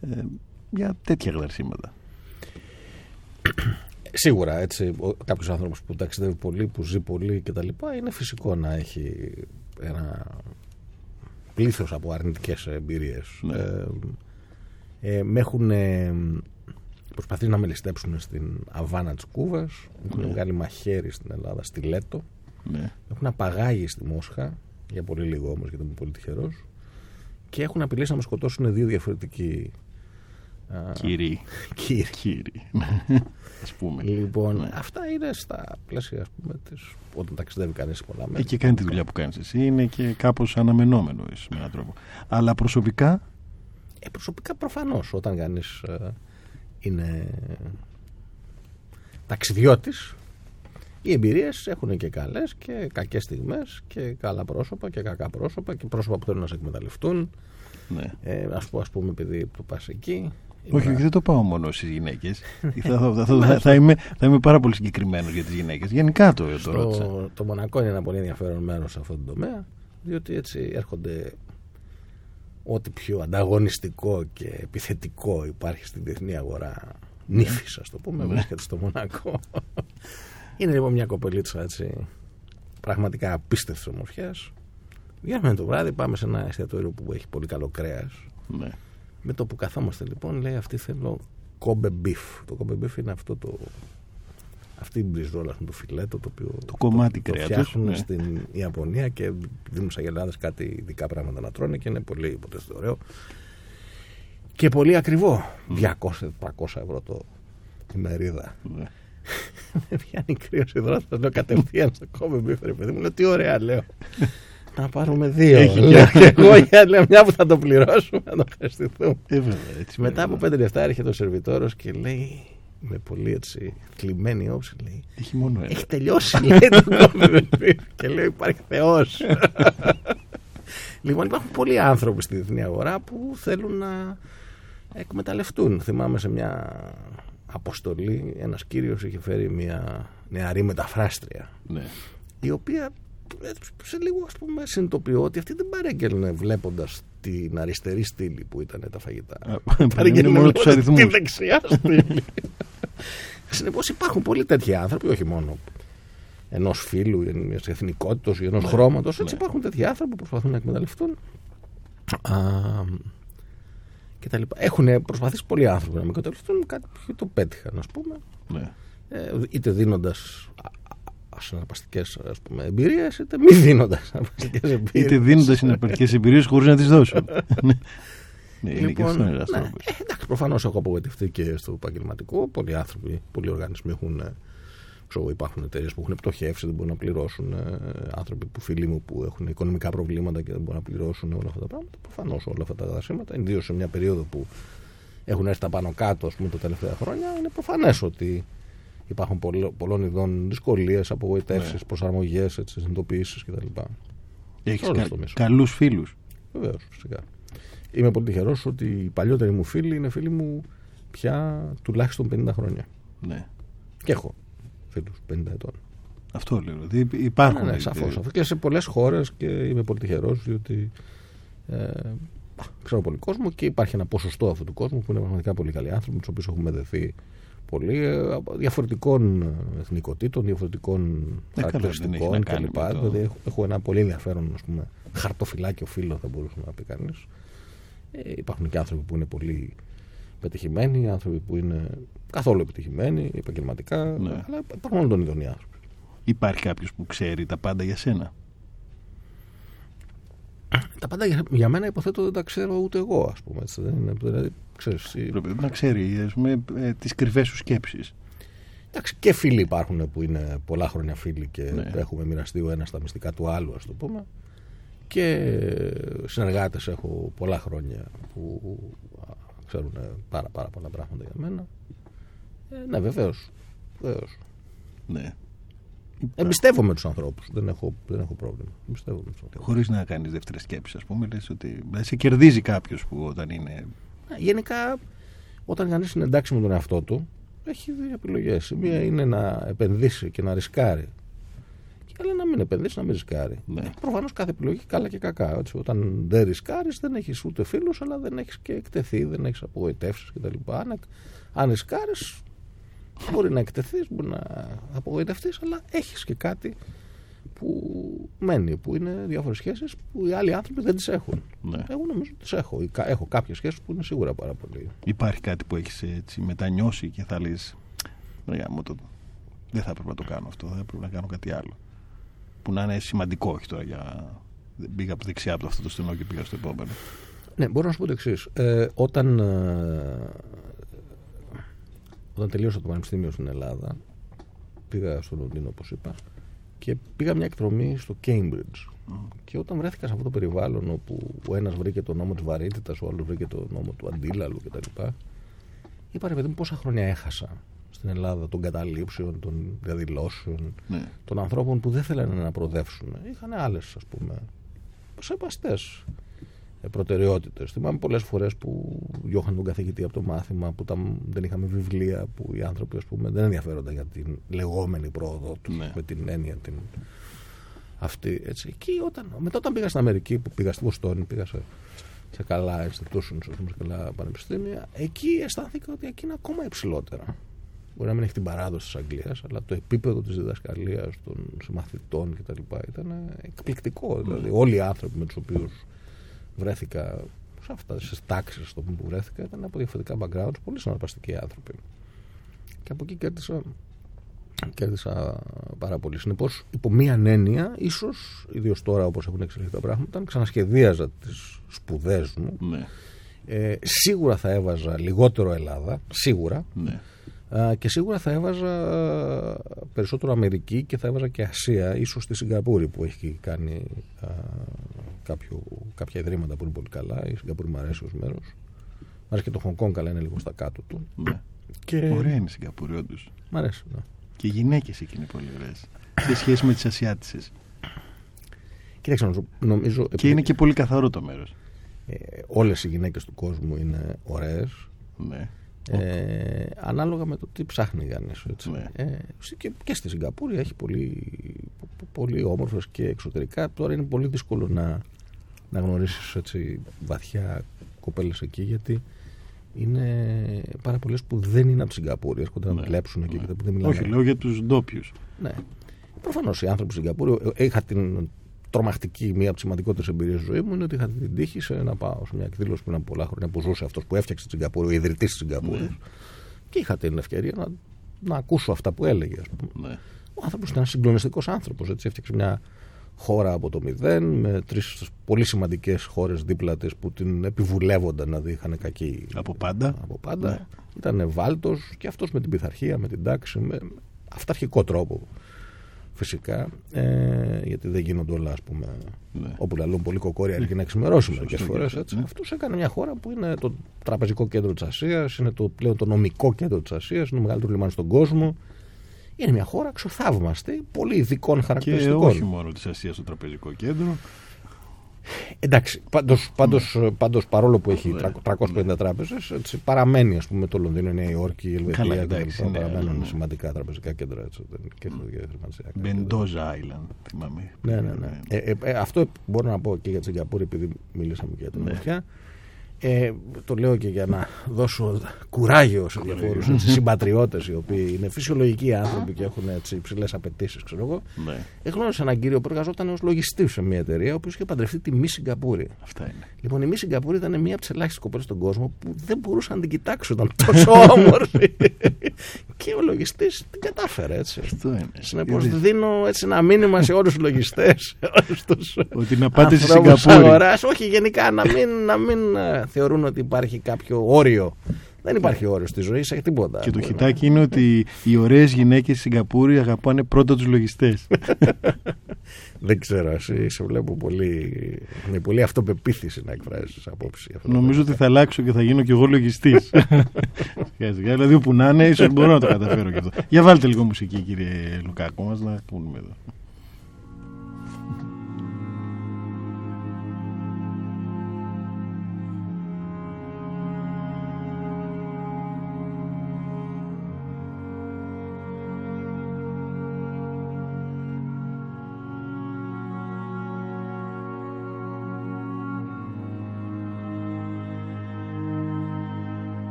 ε, για τέτοια γδαρσίματα Σίγουρα έτσι, κάποιος άνθρωπος που ταξιδεύει πολύ, που ζει πολύ κτλ. είναι φυσικό να έχει ένα πλήθος από αρνητικές εμπειρίες. Ναι. Ε, ε, με έχουν ε, προσπαθήσει να με ληστέψουν στην Αβάνα της Κούβας, μου έχουν Ναι. βγάλει μαχαίρι στην Ελλάδα, στη Λέτο, ναι. με έχουν απαγάγει στη Μόσχα, για πολύ λίγο όμως γιατί είμαι πολύ τυχερός, και έχουν απειλήσει να με σκοτώσουν δύο διαφορετικοί α, κύριοι κύριοι. κύριοι ας πούμε Λοιπόν, Ναι. αυτά είναι στα πλαίσια ας πούμε, της, όταν ταξιδεύει κανείς σε πολλά Ε, μέρη. και κάνει τη δουλειά που κάνεις εσύ είναι και κάπως αναμενόμενο ίσως, με έναν τρόπο αλλά προσωπικά; Ε, προσωπικά προφανώς όταν κανείς ε, είναι ταξιδιώτης οι εμπειρίες έχουν και καλές και κακές στιγμές και καλά πρόσωπα και κακά πρόσωπα και πρόσωπα που θέλουν να σε εκμεταλλευτούν ναι. ε, ας, πούμε, ας πούμε επειδή το πας εκεί Όχι, ήμουνα- δεν το πάω μόνο στις γυναίκες. θα, θα, θα, θα, είμαι, θα είμαι πάρα πολύ συγκεκριμένος για τις γυναίκες. Γενικά το, το ρώτησα. Το, το Μονακό είναι ένα πολύ ενδιαφέρον μέρος σε αυτόν τον τομέα, διότι έτσι έρχονται ό,τι πιο ανταγωνιστικό και επιθετικό υπάρχει στην διεθνή αγορά νύφης, ας το πούμε, βρίσκεται στο Μονακό. <laughs> είναι λοιπόν μια κοπελίτσα έτσι πραγματικά απίστευτης ομορφιάς. Βγαίνουμε το βράδυ, πάμε σε ένα εστιατόριο που έχει πολύ καλό κρέας. Ναι. Με το που καθόμαστε λοιπόν, λέει αυτή θέλω Kobe beef. Το Kobe beef είναι αυτό το. Αυτή η μπριζόλα, το φιλέτο το οποίο Το κομμάτι το, το κρέατος, φτιάχνουν ναι. στην Ιαπωνία και δίνουν σε αγελάδες κάτι ειδικά πράγματα να τρώνε και είναι πολύ υποτίθεται ωραίο. Και πολύ ακριβό. 200-300 ευρώ το η μερίδα. Ναι. Με πιάνει κρύος ιδρώτας, λέω κατευθείαν στο Kobe beef, ρε παιδί μου. Λέω τι ωραία, λέω. Να πάρουμε δύο. Έχει Λέω και- και εγώ για λέω, μια που θα το πληρώσουμε, να το ευχαριστηθούμε. Ε, βέβαια, έτσι, Μετά από βέβαια. πέντε λεπτά έρχεται ο σερβιτόρος και λέει με πολύ έτσι θλιμμένη όψη λέει Έχει μόνο ένα. έχει τελειώσει λέει το κόμπι και λέει υπάρχει Θεός λοιπόν υπάρχουν πολλοί άνθρωποι στη διεθνή αγορά που θέλουν να εκμεταλλευτούν θυμάμαι σε μια αποστολή ένας κύριος είχε φέρει μια νεαρή μεταφράστρια Ναι. η οποία ε, σε λίγο ας πούμε συνειδητοποιώ ότι αυτή δεν παρέγγελνε βλέποντας την αριστερή στήλη που ήταν τα φαγητά. Α, παρήγγελνε μόνο τους βλέποντας αριθμούς. Τη δεξιά στήλη. <laughs> Συνεπώς υπάρχουν πολλοί τέτοιοι άνθρωποι, όχι μόνο ενός φίλου, μιας εθνικότητας ή ενός Ναι, χρώματος. Έτσι ναι. υπάρχουν τέτοιοι άνθρωποι που προσπαθούν να εκμεταλλευτούν. Α, και τα λοιπά. Έχουν προσπαθήσει πολλοί άνθρωποι να με εκμεταλλευτούν, κάτι που το πέτυχαν, ας πούμε Ναι. ε, είτε δίνοντας ασυναρπαστικέ εμπειρίες, είτε μη δίνοντας ασυναρπαστικέ εμπειρίες. Είτε δίνοντας συναρπαστικές εμπειρίες χωρίς να τις δώσουν. <laughs> Ναι. Ναι, είναι και Λοιπόν, αυτός ένας ναι, τρόπο. ε, εντάξει, προφανώς έχω απογοητευτεί και στο επαγγελματικό. Πολλοί άνθρωποι, πολλοί οργανισμοί έχουν ε, Ξέρω, υπάρχουν εταιρείες που έχουν πτωχεύσει, δεν μπορούν να πληρώσουν. Ε, άνθρωποι που φίλοι μου που έχουν οικονομικά προβλήματα και δεν μπορούν να πληρώσουν όλα αυτά τα πράγματα. Προφανώς όλα αυτά τα δρασίματα, ιδίως σε μια περίοδο που έχουν έρθει τα πάνω κάτω ας πούμε, τα τελευταία χρόνια, είναι προφανές ότι υπάρχουν πολλών ειδών δυσκολίες, απογοητεύσεις, ναι. προσαρμογές, συνειδητοποιήσει κτλ. Έχεις κα, καλούς φίλους. Βεβαίως, φυσικά. Είμαι πολύ τυχερός ότι οι παλιότεροι μου φίλοι είναι φίλοι μου πια τουλάχιστον 50 χρόνια. Ναι. Και έχω φίλους 50 ετών. Αυτό λέω. Δηλαδή υπάρχουν. Ναι, ναι, σαφώς. Και σε πολλές χώρες και είμαι πολύ τυχερός διότι ε, ξέρω πολύ κόσμο και υπάρχει ένα ποσοστό αυτού του κόσμου που είναι πραγματικά πολύ καλοί άνθρωποι, με τους οποίους έχουμε δεθεί πολύ ε, διαφορετικών εθνικότητων, διαφορετικών ε, χαρακτηριστικών κλπ. Δηλαδή έχω, έχω ένα πολύ ενδιαφέρον ας πούμε, χαρτοφυλάκιο φίλο, θα μπορούσε να πει κανείς. Ε, υπάρχουν και άνθρωποι που είναι πολύ πετυχημένοι, άνθρωποι που είναι καθόλου επιτυχημένοι επαγγελματικά, ναι. αλλά υπάρχουν όλων των ειδών οι άνθρωποι. Υπάρχει κάποιος που ξέρει τα πάντα για σένα; Τα πάντα για, για μένα υποθέτω δεν τα ξέρω ούτε εγώ, ας πούμε. Έτσι, δεν είναι, δηλαδή, ξέρεις, Πρέπει να ξέρει ας πούμε, ε, τις κρυφές σου σκέψεις. Εντάξει, και φίλοι υπάρχουν που είναι πολλά χρόνια φίλοι και ναι. έχουμε μοιραστεί ο ένας τα μυστικά του άλλου, ας το πούμε. Και συνεργάτες έχω πολλά χρόνια που ξέρουν πάρα, πάρα πολλά πράγματα για μένα. Ε, ναι, βεβαίως. Βεβαίως. Ναι. Εμπιστεύομαι τους ανθρώπους. Δεν έχω, δεν έχω πρόβλημα. Χωρίς να κάνεις δεύτερες σκέψεις, ας πούμε, λες ότι σε κερδίζει κάποιος που όταν είναι. Γενικά, όταν κανείς είναι εντάξει με τον εαυτό του, έχει δύο επιλογέ. μία είναι να επενδύσει και να ρισκάρει. Και άλλη να μην επενδύσεις, να μην ρισκάρει. Ναι. Προφανώς κάθε επιλογή καλά και κακά. Έτσι. Όταν δεν ρισκάρεις, δεν έχεις ούτε φίλους, αλλά δεν έχεις και εκτεθεί, δεν έχεις απογοητεύσεις κτλ. Αν, αν ρισκάρεις, Μπορεί να εκτεθείς, μπορεί να απογοητευτείς, αλλά έχεις και κάτι που μένει, που είναι διάφορες σχέσεις που οι άλλοι άνθρωποι δεν τις έχουν. Ναι. Εγώ νομίζω ότι τις έχω. Έχω κάποιες σχέσεις που είναι σίγουρα πάρα πολύ. Υπάρχει κάτι που έχεις μετανιώσει και θα λες. Δεν θα έπρεπε να το κάνω αυτό, θα έπρεπε να κάνω κάτι άλλο. Που να είναι σημαντικό, όχι τώρα για. Πήγα από δεξιά από αυτό το στενό και πήγα στο επόμενο. Ναι, μπορώ να σου πω το εξής. Ε, όταν ε, όταν τελείωσα το πανεπιστήμιο στην Ελλάδα, πήγα στο Λονδίνο, όπως είπα, και πήγα μια εκδρομή στο Cambridge. Και όταν βρέθηκα σε αυτό το περιβάλλον όπου ο ένας βρήκε το νόμο της βαρύτητας, ο άλλος βρήκε το νόμο του αντίλαλου κτλ. Είπα ρε παιδί μου πόσα χρόνια έχασα στην Ελλάδα των καταλήψεων, των διαδηλώσεων, ναι. των ανθρώπων που δεν θέλανε να προοδεύσουν. Είχαν άλλες, ας πούμε, σεβαστές προτεραιότητες. Θυμάμαι πολλές φορές που διώχαν τον καθηγητή από το μάθημα, που τα, δεν είχαμε βιβλία, που οι άνθρωποι ας πούμε, δεν ενδιαφέρονταν για την λεγόμενη πρόοδο τους, ναι. με την έννοια την, αυτή. Έτσι. Εκεί όταν, μετά όταν πήγα στην Αμερική, που πήγα στη Βοστόνη, πήγα σε, σε καλά institutions, σε καλά πανεπιστήμια, εκεί αισθάνθηκα ότι εκεί είναι ακόμα υψηλότερα. Μπορεί να μην έχει την παράδοση της Αγγλίας, αλλά το επίπεδο της διδασκαλίας των συμμαθητών κτλ. ήταν εκπληκτικό. Δηλαδή, όλοι οι άνθρωποι με τους οποίους βρέθηκα σε αυτά τι τάξεις που βρέθηκα ήταν από διαφορετικά backgrounds, πολύ συναρπαστικοί άνθρωποι. Και από εκεί κέρδισα, κέρδισα πάρα πολύ. Συνεπώς, υπό μία έννοια, ίσως, ιδίως τώρα όπως έχουν εξελιχθεί τα πράγματα, όταν ξανασχεδίαζα τις σπουδές μου, ναι. ε, σίγουρα θα έβαζα λιγότερο Ελλάδα, σίγουρα. Ναι και σίγουρα θα έβαζα περισσότερο Αμερική και θα έβαζα και Ασία, ίσως στη Σιγκαπούρη που έχει κάνει α, κάποιο, κάποια ιδρύματα που είναι πολύ καλά. Η Σιγκαπούρη μου αρέσει ως μέρος. Μ' αρέσει και το Χονγκ καλά είναι λίγο στα κάτω του. Ναι. Και... Ωραία είναι η Σιγκαπούρη όντως. Μ' αρέσει, ναι. Και οι γυναίκες εκεί είναι πολύ ωραίες. σε σχέση με τις Ασιάτισες. Κοίταξε, νομίζω... Και είναι και πολύ καθαρό το μέρος. Ε, όλες οι γυναίκες του κόσμου είναι ωραίες. Ναι. Ε, ανάλογα με το τι ψάχνει κανείς ναι. ε, και, και στη Σιγκαπούρη έχει πολύ, πολύ όμορφες και εξωτερικά τώρα είναι πολύ δύσκολο να, να γνωρίσεις έτσι, βαθιά κοπέλες εκεί γιατί είναι πάρα πολλές που δεν είναι από τη Σιγκαπούρη έρχονται ναι. να δουλέψουν εκεί ναι. που δεν μιλάνε. όχι λέω για τους ντόπιους. ναι. προφανώς οι άνθρωποι στη Σιγκαπούρη ε, είχα την τρομακτική, μία από τις σημαντικότερες εμπειρίες τη ζωή μου είναι ότι είχα την τύχη σε να πάω σε μια εκδήλωση πριν από πολλά χρόνια που ζούσε αυτός που έφτιαξε τη Σιγκαπούρη, ο ιδρυτής της Σιγκαπούρη. Ναι. Και είχα την ευκαιρία να, να ακούσω αυτά που έλεγε. Ας πούμε. Ναι. Ο άνθρωπος ήταν συγκλονιστικός άνθρωπος. Έφτιαξε μια χώρα από το μηδέν με τρεις πολύ σημαντικές χώρες δίπλα της που την επιβουλεύονταν να είχαν κακή. Από πάντα. Από πάντα. Ναι. Ήταν βάλτος και αυτός με την πειθαρχία, με την τάξη. Με... αυταρχικό τρόπο φυσικά, ε, γιατί δεν γίνονται όλα, ας πούμε, ναι. όπου λαλούν πολύ κοκόρια αρκεί να εξημερώσει μερικές φορές. Ναι. Αυτός έκανε μια χώρα που είναι το τραπεζικό κέντρο της Ασίας, είναι το, πλέον το νομικό κέντρο της Ασίας, είναι το μεγαλύτερο λιμάνι στον κόσμο. Είναι μια χώρα ξοθαύμαστη, πολύ ειδικών χαρακτηριστικών. Και όχι μόνο της Ασίας το τραπεζικό κέντρο. Εντάξει, πάντως, πάντως, πάντως παρόλο που έχει 350 ναι. τράπεζες έτσι, παραμένει ας πούμε το Λονδίνο, η Νέα Υόρκη, η Ελβετία και παραμένουν ναι. σημαντικά τραπεζικά κέντρα έτσι, και Μπεντόζα Island θυμάμαι ναι, ναι, ναι. Ε, ε, ε, αυτό μπορώ να πω και για τη Σιγκαπούρη επειδή μιλήσαμε και για την ναι. Ε, το λέω και για να δώσω κουράγιο σε διαφόρους συμπατριώτες οι οποίοι είναι φυσιολογικοί άνθρωποι και έχουν υψηλές απαιτήσεις. Ναι. Εγνώρισα έναν κύριο που εργαζόταν ως λογιστής σε μια εταιρεία, ο οποίος είχε παντρευτεί τη Μη Σιγκαπούρη. Αυτά είναι. Λοιπόν, η Μη Σιγκαπούρη ήταν μία από τις ελάχιστες κοπέλες στον κόσμο που δεν μπορούσαν να την κοιτάξουν. Ήταν τόσο όμορφη. Και ο λογιστής την κατάφερε έτσι. Αυτό είναι. Συνεπώς δίνω έτσι ένα μήνυμα σε όλους τους λογιστές. <laughs> Ότι να πάτε στη Σιγκαπούρη. Όχι, γενικά να μην, να μην ε, θεωρούν ότι υπάρχει κάποιο όριο. Δεν υπάρχει όριο στη ζωή, σε τίποτα. Και το χιτάκι είναι ότι οι ωραίες γυναίκες στη Σιγκαπούρη αγαπάνε πρώτα τους λογιστές. <laughs> Δεν ξέρω, εσύ σε βλέπω πολύ. με πολύ αυτοπεποίθηση να εκφράζεις απόψη. Νομίζω ότι θα αλλάξω και θα γίνω κι εγώ λογιστής. <laughs> δηλαδή όπου να είναι, ίσως μπορώ να το καταφέρω κι αυτό. Για βάλτε λίγο μουσική, κύριε Λουκάκο, μας να πούμε εδώ.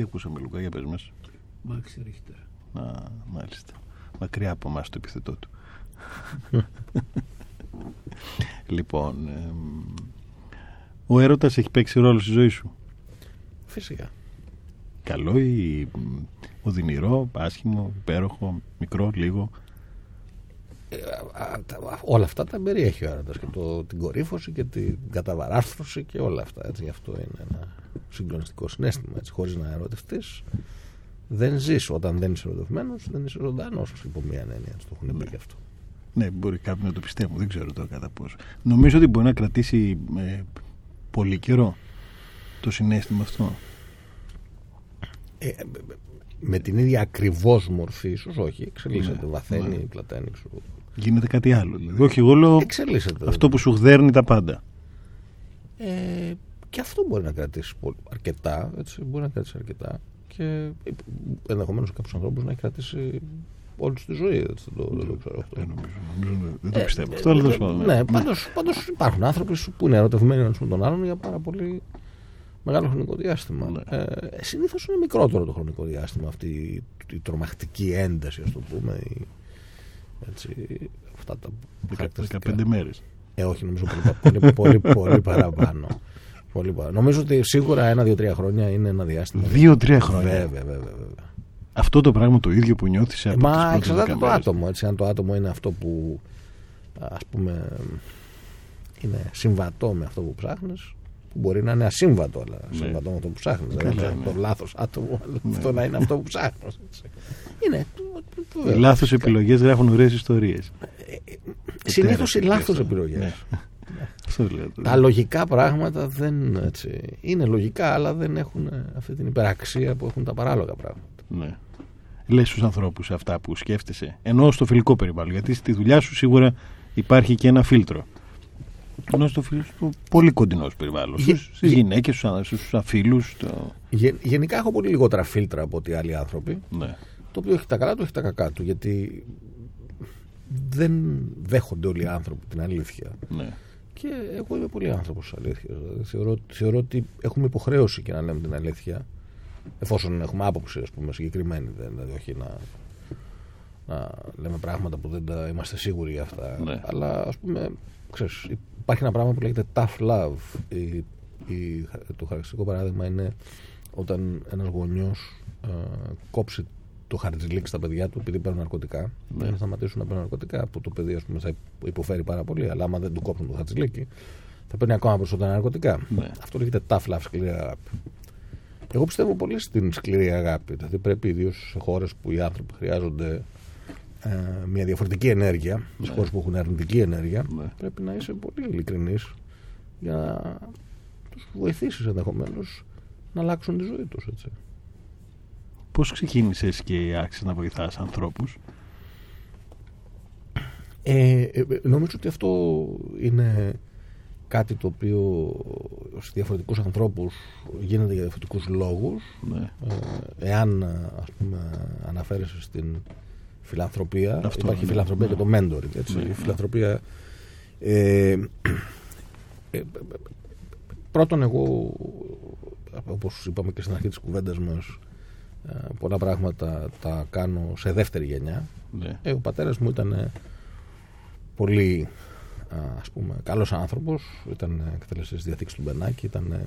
Τι ακούσαμε, Λουκά, για πες μας. Μάξ Ρίχτερ. Α, μάλιστα. Μακριά από εμάς το επιθετό του. <laughs> λοιπόν, εμ, ο έρωτας έχει παίξει ρόλο στη ζωή σου; Φυσικά. Καλό ή μ, οδυνηρό, άσχημο, υπέροχο, μικρό, λίγο; Ε, α, α, τα- όλα αυτά τα περιέχει ο έρωτας και το, την κορύφωση και την καταβαράρθρωση και όλα αυτά. Έτσι. Γι' αυτό είναι ένα συγκλονιστικό συνέστημα. Έτσι. Χωρίς να ερωτευτείς δεν ζεις. Όταν δεν είσαι ερωτευμένος δεν είσαι ζωντανός υπό μία έννοια. Έτσι, το έχουν πει και αυτό. Ναι, μπορεί κάποιοι να το πιστεύουν, δεν ξέρω τώρα κατά πόσο. Νομίζω ότι μπορεί να κρατήσει ε, πολύ καιρό το συνέστημα αυτό. Ε, ε, με την ίδια ακριβώς μορφή ίσως όχι. Εξελίσσεται, Ναι, βαθαίνει, ναι. πλαταίνει. Ξέρω. Γίνεται κάτι άλλο. Δηλαδή. Όχι, εγώ λέω Εξελίσσεται. αυτό που σου χδέρνει τα πάντα. Ε, και αυτό μπορεί να κρατήσει πολύ, αρκετά. Έτσι, μπορεί να κρατήσει αρκετά. Και ενδεχομένως κάποιους ανθρώπους να έχει κρατήσει όλη του τη ζωή. Έτσι, δεν, το, δεν το ξέρω αυτό. Δεν νομίζω, νομίζω, δεν το Ε, πιστεύω. ε, Αυτό, αλλά ε, τέλος πάντων. Ναι, πάντως, πάντως υπάρχουν άνθρωποι που είναι ερωτευμένοι ένα με τον άλλον για πάρα πολύ μεγάλο χρονικό διάστημα. Ναι. Ε, Συνήθως είναι μικρότερο το χρονικό διάστημα αυτή η, η τρομακτική ένταση, ας το πούμε. Η, έτσι, αυτά τα Δεκα- χαρακτηριστικά. 15 μέρες. Ε, όχι, νομίζω πολύ, πολύ, πολύ, πολύ παραπάνω. Πολύ παραπάνω. Νομίζω ότι σίγουρα ένα, δύο, τρία χρόνια είναι ένα διάστημα. Δύο-τρία χρόνια. Βέβαια, βέβαια, βέβαια. Αυτό το πράγμα το ίδιο που νιώθεις από τις Μα πρώτες εξαρτάται δέκα το μέρες. άτομο. Έτσι, αν το άτομο είναι αυτό που ας πούμε είναι συμβατό με αυτό που ψάχνεις που μπορεί να είναι ασύμβατο αλλά Ναι. συμβατό με αυτό που ψάχνεις Καλά, δηλαδή ναι. το λάθος άτομο αλλά αυτό να είναι αυτό που ψάχνεις έτσι. είναι Οι βέβαια, λάθος φυσικά. επιλογές γράφουν ωραίες ιστορίες. συνήθως οι Τέρας, λάθος αυτό. επιλογές Ναι. Αυτό λέω. Τα λογικά πράγματα δεν έτσι, είναι λογικά, αλλά δεν έχουν ε, αυτή την υπεραξία που έχουν τα παράλογα πράγματα. Ναι. Λες στους ανθρώπους αυτά που σκέφτεσαι. Ενώ στο φιλικό περιβάλλον. Γιατί στη δουλειά σου σίγουρα υπάρχει και ένα φίλτρο. Ενώ στο, φιλ- στο πολύ κοντινός σου περιβάλλον. Γε- Στους, στις γε- γυναίκες, στους, στους αφίλους. Το... Γε- γενικά έχω πολύ λιγότερα φίλτρα από ότι άλλοι άνθρωποι. Ναι. Το οποίο έχει τα καλά του, έχει τα κακά του. Γιατί δεν δέχονται όλοι οι άνθρωποι την αλήθεια. ναι. Και εγώ είμαι πολύ άνθρωπος της αλήθειας. Δηλαδή, θεωρώ, θεωρώ ότι έχουμε υποχρέωση και να λέμε την αλήθεια. Εφόσον έχουμε άποψη, ας πούμε, συγκεκριμένη. δεν- Δηλαδή, όχι να, να λέμε πράγματα που δεν τα είμαστε σίγουροι για αυτά. Ναι. Αλλά, ας πούμε, ξέρεις, υπάρχει ένα πράγμα που λέγεται tough love. Η, η, το χαρακτηριστικό παράδειγμα είναι όταν ένας γονιός κόψει το χαρτζιλίκ στα παιδιά του επειδή παίρνουν ναρκωτικά. Ναι. Δεν θα σταματήσουν να παίρνουν ναρκωτικά που το παιδί ας πούμε, θα υποφέρει πάρα πολύ. Αλλά άμα δεν του κόψουν το χαρτζιλίκι, θα παίρνει ακόμα περισσότερα ναρκωτικά. Ναι. Αυτό λέγεται tough love, σκληρή αγάπη. Εγώ πιστεύω πολύ στην σκληρή αγάπη. Δηλαδή πρέπει ιδίως σε χώρες που οι άνθρωποι χρειάζονται ε, μια διαφορετική ενέργεια, σε χώρες που έχουν αρνητική ενέργεια, Ναι. πρέπει να είσαι πολύ ειλικρινής για να τους βοηθήσεις ενδεχομένως να αλλάξουν τη ζωή τους. Πώς ξεκίνησες και άρχισες να βοηθάς ανθρώπους; Ε, ε, νομίζω ότι αυτό είναι κάτι το οποίο σε διαφορετικούς ανθρώπους γίνεται για διαφορετικούς λόγους Ναι. Ε, εάν ας πούμε αναφέρεσαι στην φιλανθρωπία Αυτό, υπάρχει ναι. φιλανθρωπία Ναι. και το mentoring έτσι. Ναι, η ναι. φιλανθρωπία ε, ε, ε, πρώτον εγώ όπως είπαμε και στην αρχή της κουβέντας μας ε, πολλά πράγματα τα κάνω σε δεύτερη γενιά Ναι. ε, ο πατέρας μου ήταν ε, πολύ α, ας πούμε καλός άνθρωπος ήταν ε, εκτελεστής διαθήκης του Μπενάκη ήταν ε,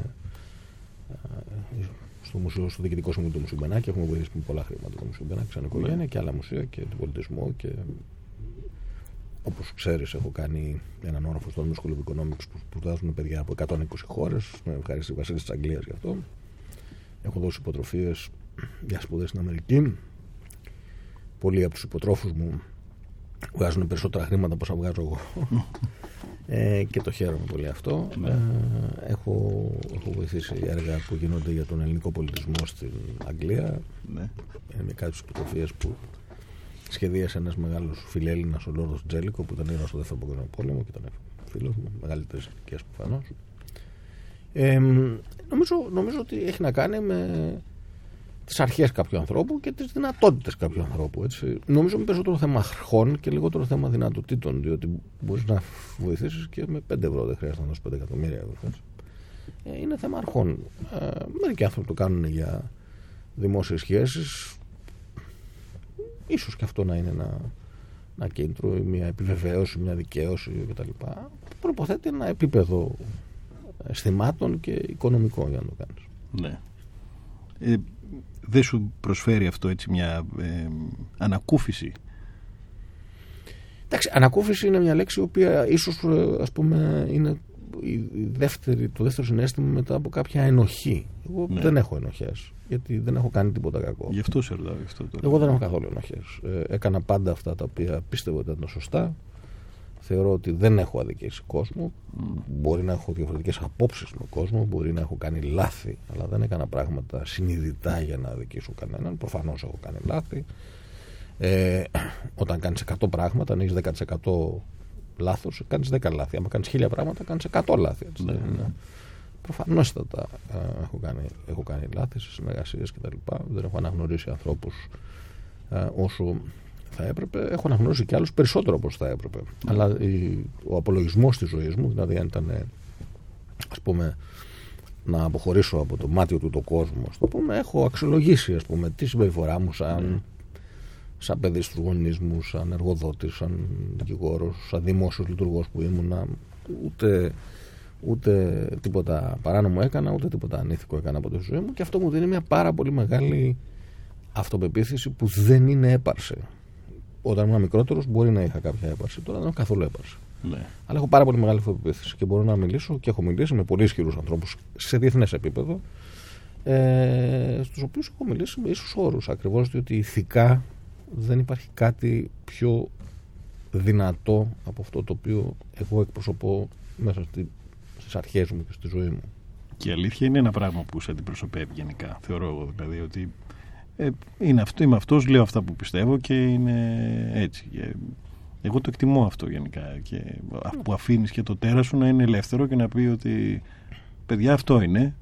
ε, στο, μουσείο, στο διοικητικό συμβούλιο του Μουσείου Μπενάκη. Έχουμε βοηθήσει με πολλά χρήματα το Μουσείο Μπενάκη σαν οικογένεια Ναι. και άλλα μουσεία και του πολιτισμού και όπως ξέρεις έχω κάνει έναν όροφο στο London School of Economics που σπουδάζουν παιδιά από 120 χώρες. Με ευχαριστή βασίλης της Αγγλίας γι' αυτό. Έχω δώσει υποτροφίες για σπουδές στην Αμερική. Πολλοί από τους υποτρόφους μου βγάζουν περισσότερα χρήματα από όσα βγάζω εγώ <laughs> ε, και το χαίρομαι πολύ αυτό Ναι. ε, έχω, έχω βοηθήσει έργα που γίνονται για τον ελληνικό πολιτισμό στην Αγγλία Ναι. είναι με κάποιες υποτροφίες που σχεδίασε ένας μεγάλος φιλέλληνας ο Λόρδος Τζέλικο που ήταν ήρωας στο δεύτερο παγκόσμιο πόλεμο και ήταν φίλος μου, μεγαλύτερες ηλικίες προφανώς ε, νομίζω, νομίζω ότι έχει να κάνει με τις αρχές κάποιου ανθρώπου και τις δυνατότητες κάποιου ανθρώπου. Έτσι. Νομίζω είναι περισσότερο θέμα αρχών και λιγότερο θέμα δυνατοτήτων, διότι μπορείς να βοηθήσεις και με 5 ευρώ, δεν χρειάζεται να δώσεις 5 εκατομμύρια ευρώ. έτσι. Ε, είναι θέμα αρχών. Ε, μερικοί άνθρωποι το κάνουν για δημόσιες σχέσεις ίσως και αυτό να είναι ένα, ένα κίνητρο, μια επιβεβαίωση, μια δικαίωση κτλ. Προποθέτει ένα επίπεδο αισθημάτων και οικονομικό για να το κάνεις. Ναι. Ε, δεν σου προσφέρει αυτό έτσι μια ε, ανακούφιση; Εντάξει, ανακούφιση είναι μια λέξη η οποία ίσως ε, ας πούμε είναι η δεύτερη, το δεύτερο συνέστημα μετά από κάποια ενοχή. Εγώ Ναι. δεν έχω ενοχές, γιατί δεν έχω κάνει τίποτα κακό. Γι' αυτό σε ρωτάω. γι' Αυτό το Εγώ δεν έχω καθόλου ενοχές. Ε, έκανα πάντα αυτά τα οποία πίστευα ότι ήταν σωστά. Θεωρώ ότι δεν έχω αδικήσει κόσμο. Μπορεί να έχω διαφορετικές απόψεις με κόσμο, μπορεί να έχω κάνει λάθη, αλλά δεν έκανα πράγματα συνειδητά για να αδικήσω κανέναν. Προφανώς έχω κάνει λάθη. Ε, όταν κάνεις 100 πράγματα, αν έχεις 10% λάθος, κάνεις 10 λάθη. Αν κάνεις 1000 πράγματα, κάνεις 100 λάθη. Έτσι, δεν είναι. Προφανέστατα ε, έχω κάνει, έχω κάνει λάθη σε συνεργασίες κτλ. Δεν έχω αναγνωρίσει ανθρώπους ε, όσο θα έπρεπε. Έχω αναγνωρίσει και άλλους περισσότερο από όσο θα έπρεπε. Αλλά η- ο απολογισμός της ζωής μου, δηλαδή αν ήταν ε, ας πούμε να αποχωρήσω από το μάτιο του το κόσμο, ας το πούμε, έχω αξιολογήσει ας πούμε, τη συμπεριφορά μου σαν, σαν παιδί στους γονείς μου, σαν εργοδότης, σαν δικηγόρος, σαν δημόσιος λειτουργός που ήμουνα. Ούτε, ούτε τίποτα παράνομο έκανα, ούτε τίποτα ανήθικο έκανα από τη ζωή μου και αυτό μου δίνει μια πάρα πολύ μεγάλη αυτοπεποίθηση που δεν είναι έπαρση. Όταν ήμουν μικρότερος, μπορεί να είχα κάποια έπαρση. Τώρα δεν έχω καθόλου έπαρση. Ναι. Αλλά έχω πάρα πολύ μεγάλη αυτοπεποίθηση και μπορώ να μιλήσω και έχω μιλήσει με πολύ ισχυρούς ανθρώπους σε διεθνές επίπεδο, ε, στους οποίους έχω μιλήσει με ίσους όρους. Ακριβώς διότι ηθικά δεν υπάρχει κάτι πιο δυνατό από αυτό το οποίο εγώ εκπροσωπώ μέσα στη, στις αρχές μου και στη ζωή μου. Και η αλήθεια είναι ένα πράγμα που σε αντιπροσωπεύει γενικά. Θεωρώ εγώ δηλαδή ότι ε, είναι αυτό, είμαι αυτός, λέω αυτά που πιστεύω και είναι έτσι. Και εγώ το εκτιμώ αυτό γενικά. Και α- που αφήνεις και το τέρας σου να είναι ελεύθερο και να πει ότι παιδιά αυτό είναι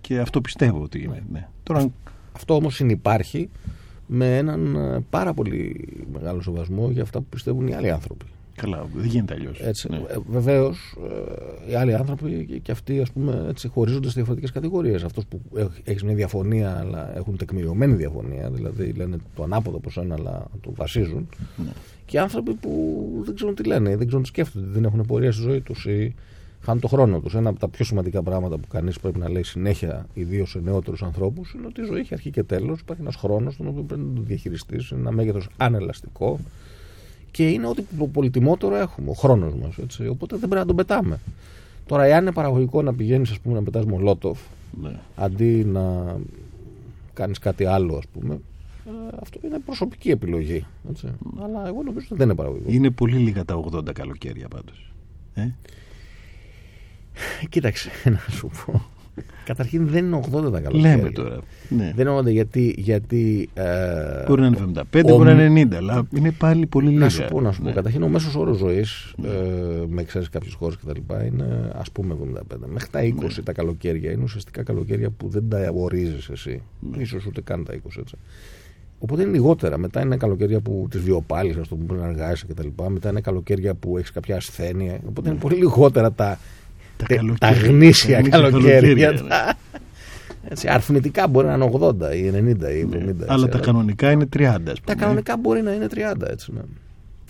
και αυτό πιστεύω ότι είναι. Ναι. Τώρα αν- Αυτό όμως συνυπάρχει με έναν ε, πάρα πολύ μεγάλο σεβασμό για αυτά που πιστεύουν οι άλλοι άνθρωποι. Καλά, δεν γίνεται αλλιώς. Έτσι. Ε, Βεβαίως, ε, οι άλλοι άνθρωποι και, και αυτοί ας πούμε, έτσι, χωρίζονται σε διαφορετικές κατηγορίες. Αυτός που έχεις μια διαφωνία, αλλά έχουν τεκμηριωμένη διαφωνία, δηλαδή λένε το ανάποδο από σένα, αλλά το βασίζουν. Ναι. Και άνθρωποι που δεν ξέρουν τι λένε, δεν ξέρουν τι σκέφτονται, δεν έχουν πορεία στη ζωή τους ή χάνουν το χρόνο τους. Ένα από τα πιο σημαντικά πράγματα που κανείς πρέπει να λέει συνέχεια, ιδίως σε νεότερους ανθρώπους, είναι ότι η ζωή έχει αρχή και τέλος. Υπάρχει ένας χρόνος, τον οποίο πρέπει να το διαχειριστείς. Είναι ένα μέγεθος ανελαστικό και είναι ό,τι το πολυτιμότερο έχουμε, ο χρόνος μας. Οπότε δεν πρέπει να τον πετάμε. Τώρα, εάν είναι παραγωγικό να πηγαίνεις, ας πούμε, να πετάς μολότοφ, Ναι. αντί να κάνεις κάτι άλλο, ας πούμε, ε, αυτό είναι προσωπική επιλογή. Έτσι. Αλλά εγώ νομίζω ότι δεν είναι παραγωγικό. Είναι πολύ λίγα τα 80 καλοκαίρια πάντως. Ε; Κοίταξε, <laughs> να σου πω. Καταρχήν δεν είναι 80 τα καλοκαίρια. Λέμε τώρα. Ναι. Δεν είναι 80 γιατί. γιατί ε, Μπορεί να είναι 75, ο- μπορεί να είναι 90, αλλά είναι πάλι πολύ λίγα. Να σου πω, να σου πω. Ναι. Καταρχήν, ο μέσος όρος ζωής, ε, με εξαίρεση κάποιες χώρες κτλ., είναι ας πούμε 75. Μέχρι τα 20 Ναι. τα καλοκαίρια είναι ουσιαστικά καλοκαίρια που δεν τα ορίζεις εσύ. Ναι. Ίσως ούτε καν τα 20 έτσι. Οπότε είναι λιγότερα. Μετά είναι καλοκαίρια που τις βιοπάλεις, ας το πούμε, να εργάζεσαι κτλ. Μετά είναι καλοκαίρια που έχεις κάποια ασθένεια. Οπότε είναι πολύ λιγότερα τα, Τα τε- καλοκαίρια. τα γνήσια Τα γνήσια καλοκαίρια. καλοκαίρια, ναι. τα- Έτσι, αριθμητικά μπορεί να είναι 80 ή 90 ή 70. έτσι, Αλλά τα κανονικά είναι 30. ας πούμε. τα κανονικά μπορεί να είναι 30 έτσι. Ναι.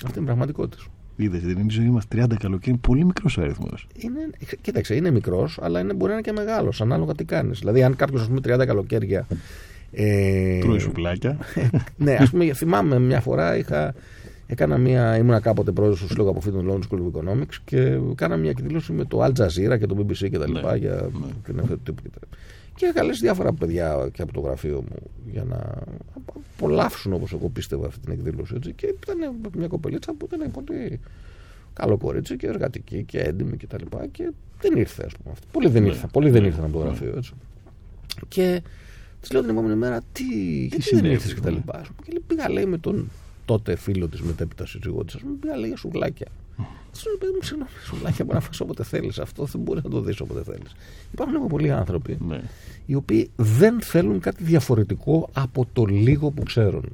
Αυτή είναι η πραγματικότητα. Είδες, δεν είναι η ζωή μας 30 καλοκαίρι, είναι πολύ μικρός ο αριθμός. Είναι, κοίταξε, είναι μικρός, αλλά είναι, μπορεί να είναι και μεγάλος, ανάλογα τι κάνεις. Δηλαδή, αν κάποιος, ας πούμε, 30 καλοκαίρια. Ε, Τρώει σουβλάκια. <laughs> ναι, ας πούμε, θυμάμαι μια φορά είχα. Έκανα μια, ήμουνα κάποτε πρόεδρος του Συλλόγου Αποφύτων London School of Economics και κάνα μια εκδήλωση με το Al Jazeera και το BBC και τα Ναι, λοιπά για ναι. την αυτού του τύπου. και τα- Και είχα καλέσει διάφορα παιδιά και από το γραφείο μου για να απολαύσουν όπως εγώ πίστευα αυτή την εκδήλωση. Έτσι. Και ήταν μια κοπελίτσα που ήταν πολύ καλό κορίτσι και εργατική και έντιμη και τα λοιπά και δεν ήρθε ας πούμε αυτή. Πολλοί δεν Ναι. ήρθαν, πολλοί δεν Ναι. ήρθαν από το γραφείο έτσι. Και της λέω την επόμενη μέρα τι, γιατί δεν συνέβη, ήρθες και τα ναι. λοιπά. ας πούμε. Και λέει, πήγα λέει με τον τότε φίλο της μετέπειτα σύζυγό της, πήγα λέει για σουβλάκια. Σου λέει, παιδί μου, συγγνώμη, σουβλάκια μπορεί να φας όποτε θέλεις. Αυτό δεν μπορεί να το δεις όποτε θέλεις. Υπάρχουν λοιπόν πολλοί άνθρωποι ναι. οι οποίοι δεν θέλουν κάτι διαφορετικό από το λίγο που ξέρουν.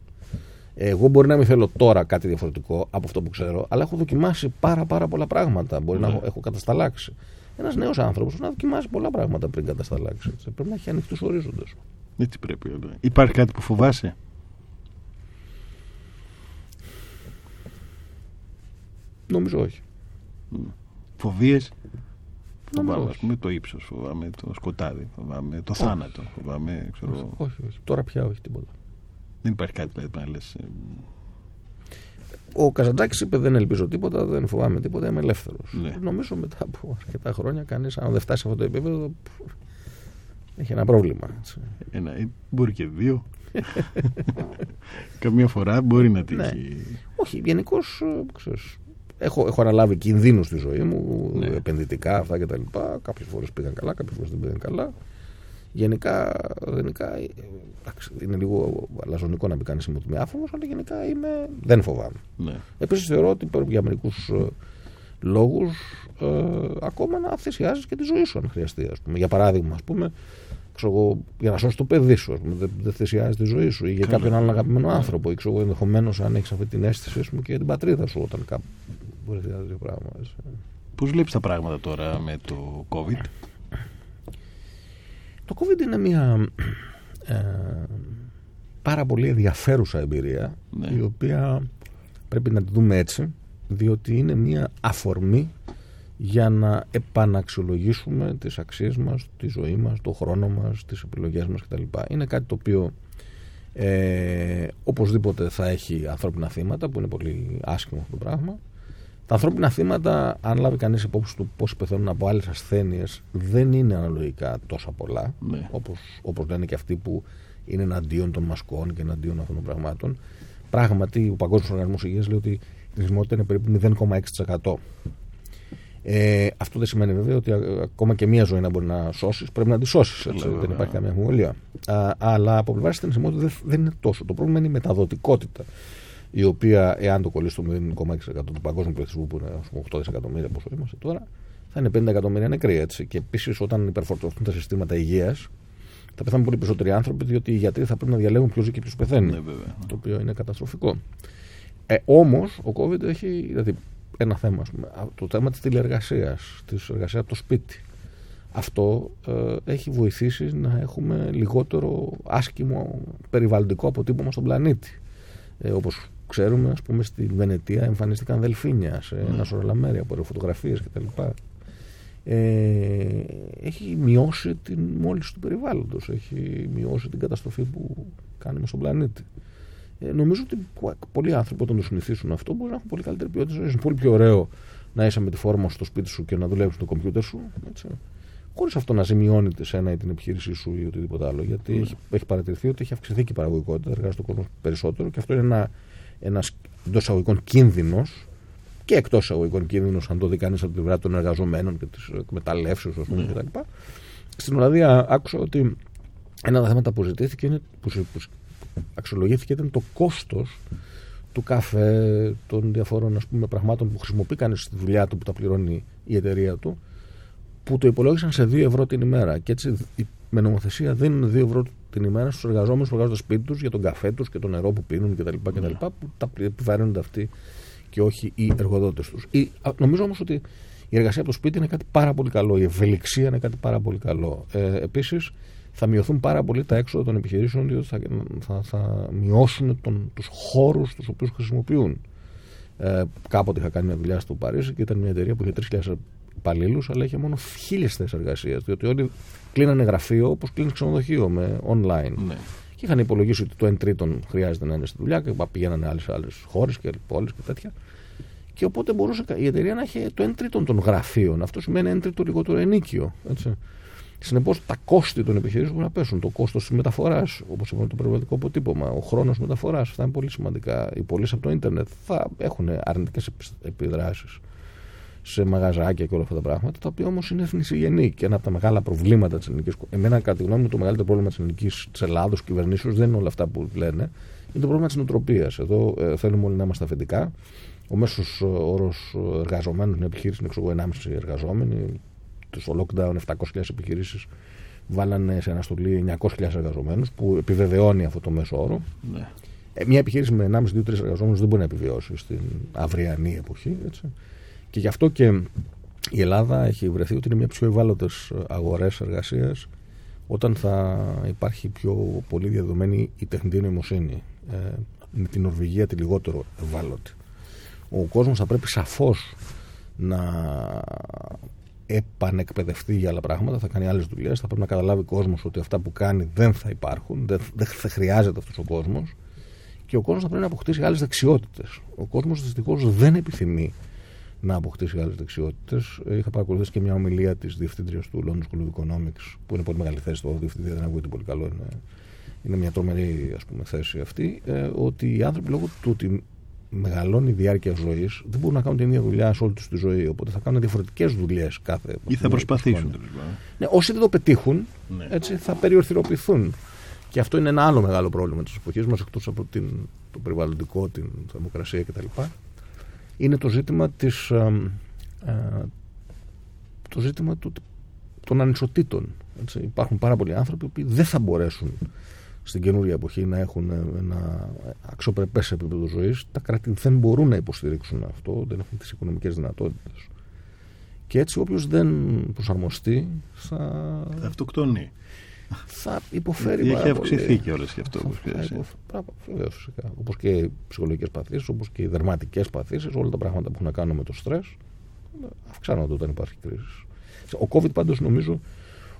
Εγώ μπορεί να μην θέλω τώρα κάτι διαφορετικό από αυτό που ξέρω, αλλά έχω δοκιμάσει πάρα, πάρα πολλά πράγματα. Μπορεί να Ναι. έχω, έχω κατασταλάξει. Ένας νέος άνθρωπος να δοκιμάσει πολλά πράγματα πριν κατασταλάξει. έτσι. Πρέπει να έχει ανοιχτούς ορίζοντες. Έτσι πρέπει. όλα. Υπάρχει κάτι που φοβάσαι; Νομίζω όχι. Φοβίες; Νομίζω Φοβάμαι, όχι. ας πούμε, το ύψος, φοβάμαι το σκοτάδι, φοβάμαι το θάνατο, φοβάμαι, ξέρω, όχι, όχι, όχι. Τώρα πια όχι τίποτα. δεν υπάρχει κάτι δηλαδή, που να λες, ε, Ο Καζαντζάκης είπε: Δεν ελπίζω τίποτα, δεν φοβάμαι τίποτα, είμαι ελεύθερος. Ναι. Νομίζω μετά από αρκετά χρόνια, κανείς, αν δεν φτάσει σε αυτό το επίπεδο, πφ, έχει ένα πρόβλημα. έτσι. ένα, ε, μπορεί και δύο. <laughs> Καμία φορά μπορεί να Ναι. τύχει. Όχι, γενικώς έχω, έχω αναλάβει κινδύνους στη ζωή μου, Ναι. επενδυτικά αυτά κτλ. Κάποιες φορές πήγαν καλά, κάποιες φορές δεν πήγαν καλά. Γενικά, γενικά ε, εντάξει, είναι λίγο αλαζονικό να πει κανείς ότι είμαι άφοβο, αλλά γενικά είμαι, δεν φοβάμαι. Ναι. Επίσης θεωρώ ότι πρέπει για μερικούς λόγους ε, ακόμα να θυσιάζεις και τη ζωή σου αν χρειαστεί. Ας πούμε. Για παράδειγμα, ας πούμε, ξέρω εγώ, για να σώσεις το παιδί σου, ας πούμε, δεν, δεν θυσιάζεις τη ζωή σου ή για Καλά. κάποιον άλλον αγαπημένο άνθρωπο. Ή ξέρω εγώ, ενδεχομένως αν έχεις αυτή την αίσθηση ας πούμε, και για την πατρίδα σου όταν κάπου μπορεί να θυσιάζει δύο πράγματα. έτσι. Πώς βλέπεις τα πράγματα τώρα με το COVID; Το COVID είναι μια ε, πάρα πολύ ενδιαφέρουσα εμπειρία Ναι. η οποία πρέπει να τη δούμε έτσι διότι είναι μια αφορμή για να επαναξιολογήσουμε τις αξίες μας, τη ζωή μας, το χρόνο μας, τις επιλογές μας κτλ. Είναι κάτι το οποίο ε, οπωσδήποτε θα έχει ανθρώπινα θύματα που είναι πολύ άσχημο αυτό το πράγμα. Τα ανθρώπινα θύματα, αν λάβει κανείς υπόψη του πώς πεθαίνουν από άλλες ασθένειες, δεν είναι αναλογικά τόσα πολλά Ναι. όπως, όπως λένε και αυτοί που είναι εναντίον των μασκών και εναντίον αυτών των πραγμάτων. Πράγματι, ο Παγκόσμιος Οργανισμός Υγείας λέει ότι η χρησιμότητα είναι περίπου 0,6%. Ε, αυτό δεν σημαίνει βέβαια ότι α, ακόμα και μία ζωή να μπορεί να σώσεις, πρέπει να τη σώσεις. Καλά, Δεν βέβαια. υπάρχει καμία αμφιβολία. Α, αλλά από πλευράς της θνησιμότητας δεν, δεν είναι τόσο. Το πρόβλημα είναι η μεταδοτικότητα, η οποία, εάν το κολλήσει στο 0,6% του παγκόσμιου πληθυσμού, που είναι ας πούμε, 8 δισεκατομμύρια, πόσο είμαστε τώρα, θα είναι 50 εκατομμύρια νεκροί. Έτσι. Και επίσης, όταν υπερφορτωθούν τα συστήματα υγείας, θα πεθάνουν πολύ περισσότεροι άνθρωποι, διότι οι γιατροί θα πρέπει να διαλέγουν ποιος ζει και ποιος πεθαίνει. Ναι, βέβαια. Το οποίο είναι καταστροφικό. Ε, Όμως, ο COVID έχει δηλαδή, ένα θέμα. Ας πούμε, Α, το θέμα της τηλεεργασίας, της εργασίας από το σπίτι. Αυτό ε, έχει βοηθήσει να έχουμε λιγότερο άσχημο περιβαλλοντικό αποτύπωμα στον πλανήτη. Ε, Όπως ξέρουμε, ας πούμε, στη Βενετία εμφανίστηκαν δελφίνια σε ένα σωρό άλλα μέρη από φωτογραφίε κτλ. Ε, έχει μειώσει την μόλυνση του περιβάλλοντος, έχει μειώσει την καταστροφή που κάνουμε στον πλανήτη. Ε, νομίζω ότι πο- πολλοί άνθρωποι όταν το συνηθίσουν αυτό μπορεί να έχουν πολύ καλύτερη ποιότητα ζωής. Είναι πολύ πιο ωραίο να είσαι με τη φόρμα σου στο σπίτι σου και να δουλεύεις στο κομπιούτερ σου. Έτσι. Χωρίς αυτό να ζημιώνει τη σένα ή την επιχείρησή σου ή οτιδήποτε άλλο. Γιατί έχει, έχει παρατηρηθεί ότι έχει αυξηθεί και η παραγωγικότητα, εργάζεται ο κόσμος περισσότερο και αυτό είναι ένα ένας εντός εισαγωγικών κίνδυνος και εκτός εισαγωγικών κίνδυνος, αν το δει κανείς από την πλευρά των εργαζομένων και τη εκμεταλλεύσεω Ναι. κτλ. Στην Ολλανδία άκουσα ότι ένα από τα θέματα που ζητήθηκε είναι, που, συ- που συ- αξιολογήθηκε ήταν το κόστος του καφέ, των διαφόρων ας πούμε, πραγμάτων που χρησιμοποιεί κανείς στη δουλειά του που τα πληρώνει η εταιρεία του που το υπολόγισαν σε 2 ευρώ την ημέρα και έτσι η- με νομοθεσία δίνουν 2 ευρώ την ημέρα στους εργαζόμενους που εργάζονται στο σπίτι τους για τον καφέ τους και το νερό που πίνουν κτλ. κτλ που τα πλη- επιβαρύνονται αυτοί και όχι οι εργοδότες τους. Η- α, νομίζω όμως ότι η εργασία από το σπίτι είναι κάτι πάρα πολύ καλό, η ευελιξία είναι κάτι πάρα πολύ καλό. Ε, επίσης θα μειωθούν πάρα πολύ τα έξοδα των επιχειρήσεων διότι θα, θα, θα μειώσουν τον, τους χώρους τους οποίους χρησιμοποιούν. Ε, κάποτε είχα κάνει μια δουλειά στο Παρίσι και ήταν μια εταιρεία που είχε 3.000 υπαλλήλους, αλλά είχε μόνο 1.000 θέσεις εργασίας. Διότι όλοι κλείνανε γραφείο όπως κλείνει ξενοδοχείο με online. Ναι. Και είχαν υπολογίσει ότι το 1 τρίτον χρειάζεται να είναι στη δουλειά και πηγαίνανε άλλες άλλες χώρες και πόλεις και τέτοια. Και οπότε μπορούσε η εταιρεία να έχει το 1 τρίτον των γραφείων. Αυτό σημαίνει 1 τρίτο λιγότερο ενίκιο. Έτσι. Συνεπώς, τα κόστη των επιχειρήσεων μπορεί να πέσουν. Το κόστος της μεταφοράς, όπως είπαμε, το περιβαλλοντικό αποτύπωμα, ο χρόνος μεταφοράς, αυτά είναι πολύ σημαντικά. Οι πωλήσεις από το ίντερνετ θα έχουν αρνητικές επιδράσεις σε μαγαζάκια και όλα αυτά τα πράγματα, τα οποία όμως είναι εθνισυγενή. Και ένα από τα μεγάλα προβλήματα της ελληνικής. Εμένα, κατά τη γνώμη μου, το μεγαλύτερο πρόβλημα της ελληνικής της Ελλάδος κυβερνήσεως δεν είναι όλα αυτά που λένε. Είναι το πρόβλημα της νοοτροπίας. Εδώ ε, θέλουμε όλοι να είμαστε αφεντικά. Ο μέσος όρος εργαζομένων στην επιχείρηση είναι ξέρω, εγώ, 1,5 εργαζόμενοι. Στο lockdown 700.000 επιχειρήσεις βάλανε σε αναστολή 900.000 εργαζομένους, που επιβεβαιώνει αυτό το μέσο όρο. Ναι. Ε, μια επιχείρηση με 1,5-2-3 εργαζόμενους δεν μπορεί να επιβιώσει στην αυριανή εποχή. Έτσι. Και γι' αυτό και η Ελλάδα έχει βρεθεί ότι είναι μια πιο ευάλωτες αγορές εργασίας όταν θα υπάρχει πιο πολύ διαδεδομένη η τεχνητή νοημοσύνη. Ε, με την Νορβηγία τη λιγότερο ευάλωτη. Ο κόσμος θα πρέπει σαφώς να επανεκπαιδευτεί για άλλα πράγματα, θα κάνει άλλες δουλειές. Θα πρέπει να καταλάβει ο κόσμος ότι αυτά που κάνει δεν θα υπάρχουν, δεν, δεν θα χρειάζεται αυτός ο κόσμος. Και ο κόσμος θα πρέπει να αποκτήσει άλλες δεξιότητες. Ο κόσμος δυστυχώς δεν επιθυμεί να αποκτήσει άλλες δεξιότητες. Είχα παρακολουθήσει και μια ομιλία της διευθύντριας του London School of Economics, που είναι πολύ μεγάλη θέση το διευθυντή, δεν ακούγεται πολύ καλό. Είναι, είναι μια τρομερή ας πούμε, θέση αυτή. Ε, ότι οι άνθρωποι λόγω του ότι μεγαλώνει η διάρκεια ζωής, δεν μπορούν να κάνουν την ίδια δουλειά σε όλη τους τη ζωή. Οπότε θα κάνουν διαφορετικές δουλειές κάθε. ή θα προσπαθήσουν. Ναι, όσοι δεν το πετύχουν, ναι. έτσι, θα περιορθυροποιηθούν. Και αυτό είναι ένα άλλο μεγάλο πρόβλημα της εποχής μας, εκτός από την, το περιβαλλοντικό, την θερμοκρασία κτλ. Είναι το ζήτημα της, ε, ε, το ζήτημα του, των ανισοτήτων. Έτσι. Υπάρχουν πάρα πολλοί άνθρωποι που δεν θα μπορέσουν στην καινούργια εποχή να έχουν ένα αξιοπρεπές επίπεδο ζωής. Τα κράτη δεν μπορούν να υποστηρίξουν αυτό, δεν έχουν τις οικονομικές δυνατότητες. Και έτσι όποιος δεν προσαρμοστεί θα. Θα αυτοκτονεί. Θα υποφέρει Έχει αυξηθεί και όλε και αυτό. Βεβαίω φυσικά. Όπως και οι ψυχολογικές παθήσεις, όπως και οι δερματικές παθήσεις, όλα τα πράγματα που έχουν να κάνουν με το στρες αυξάνονται όταν υπάρχει κρίση. Ο COVID πάντως νομίζω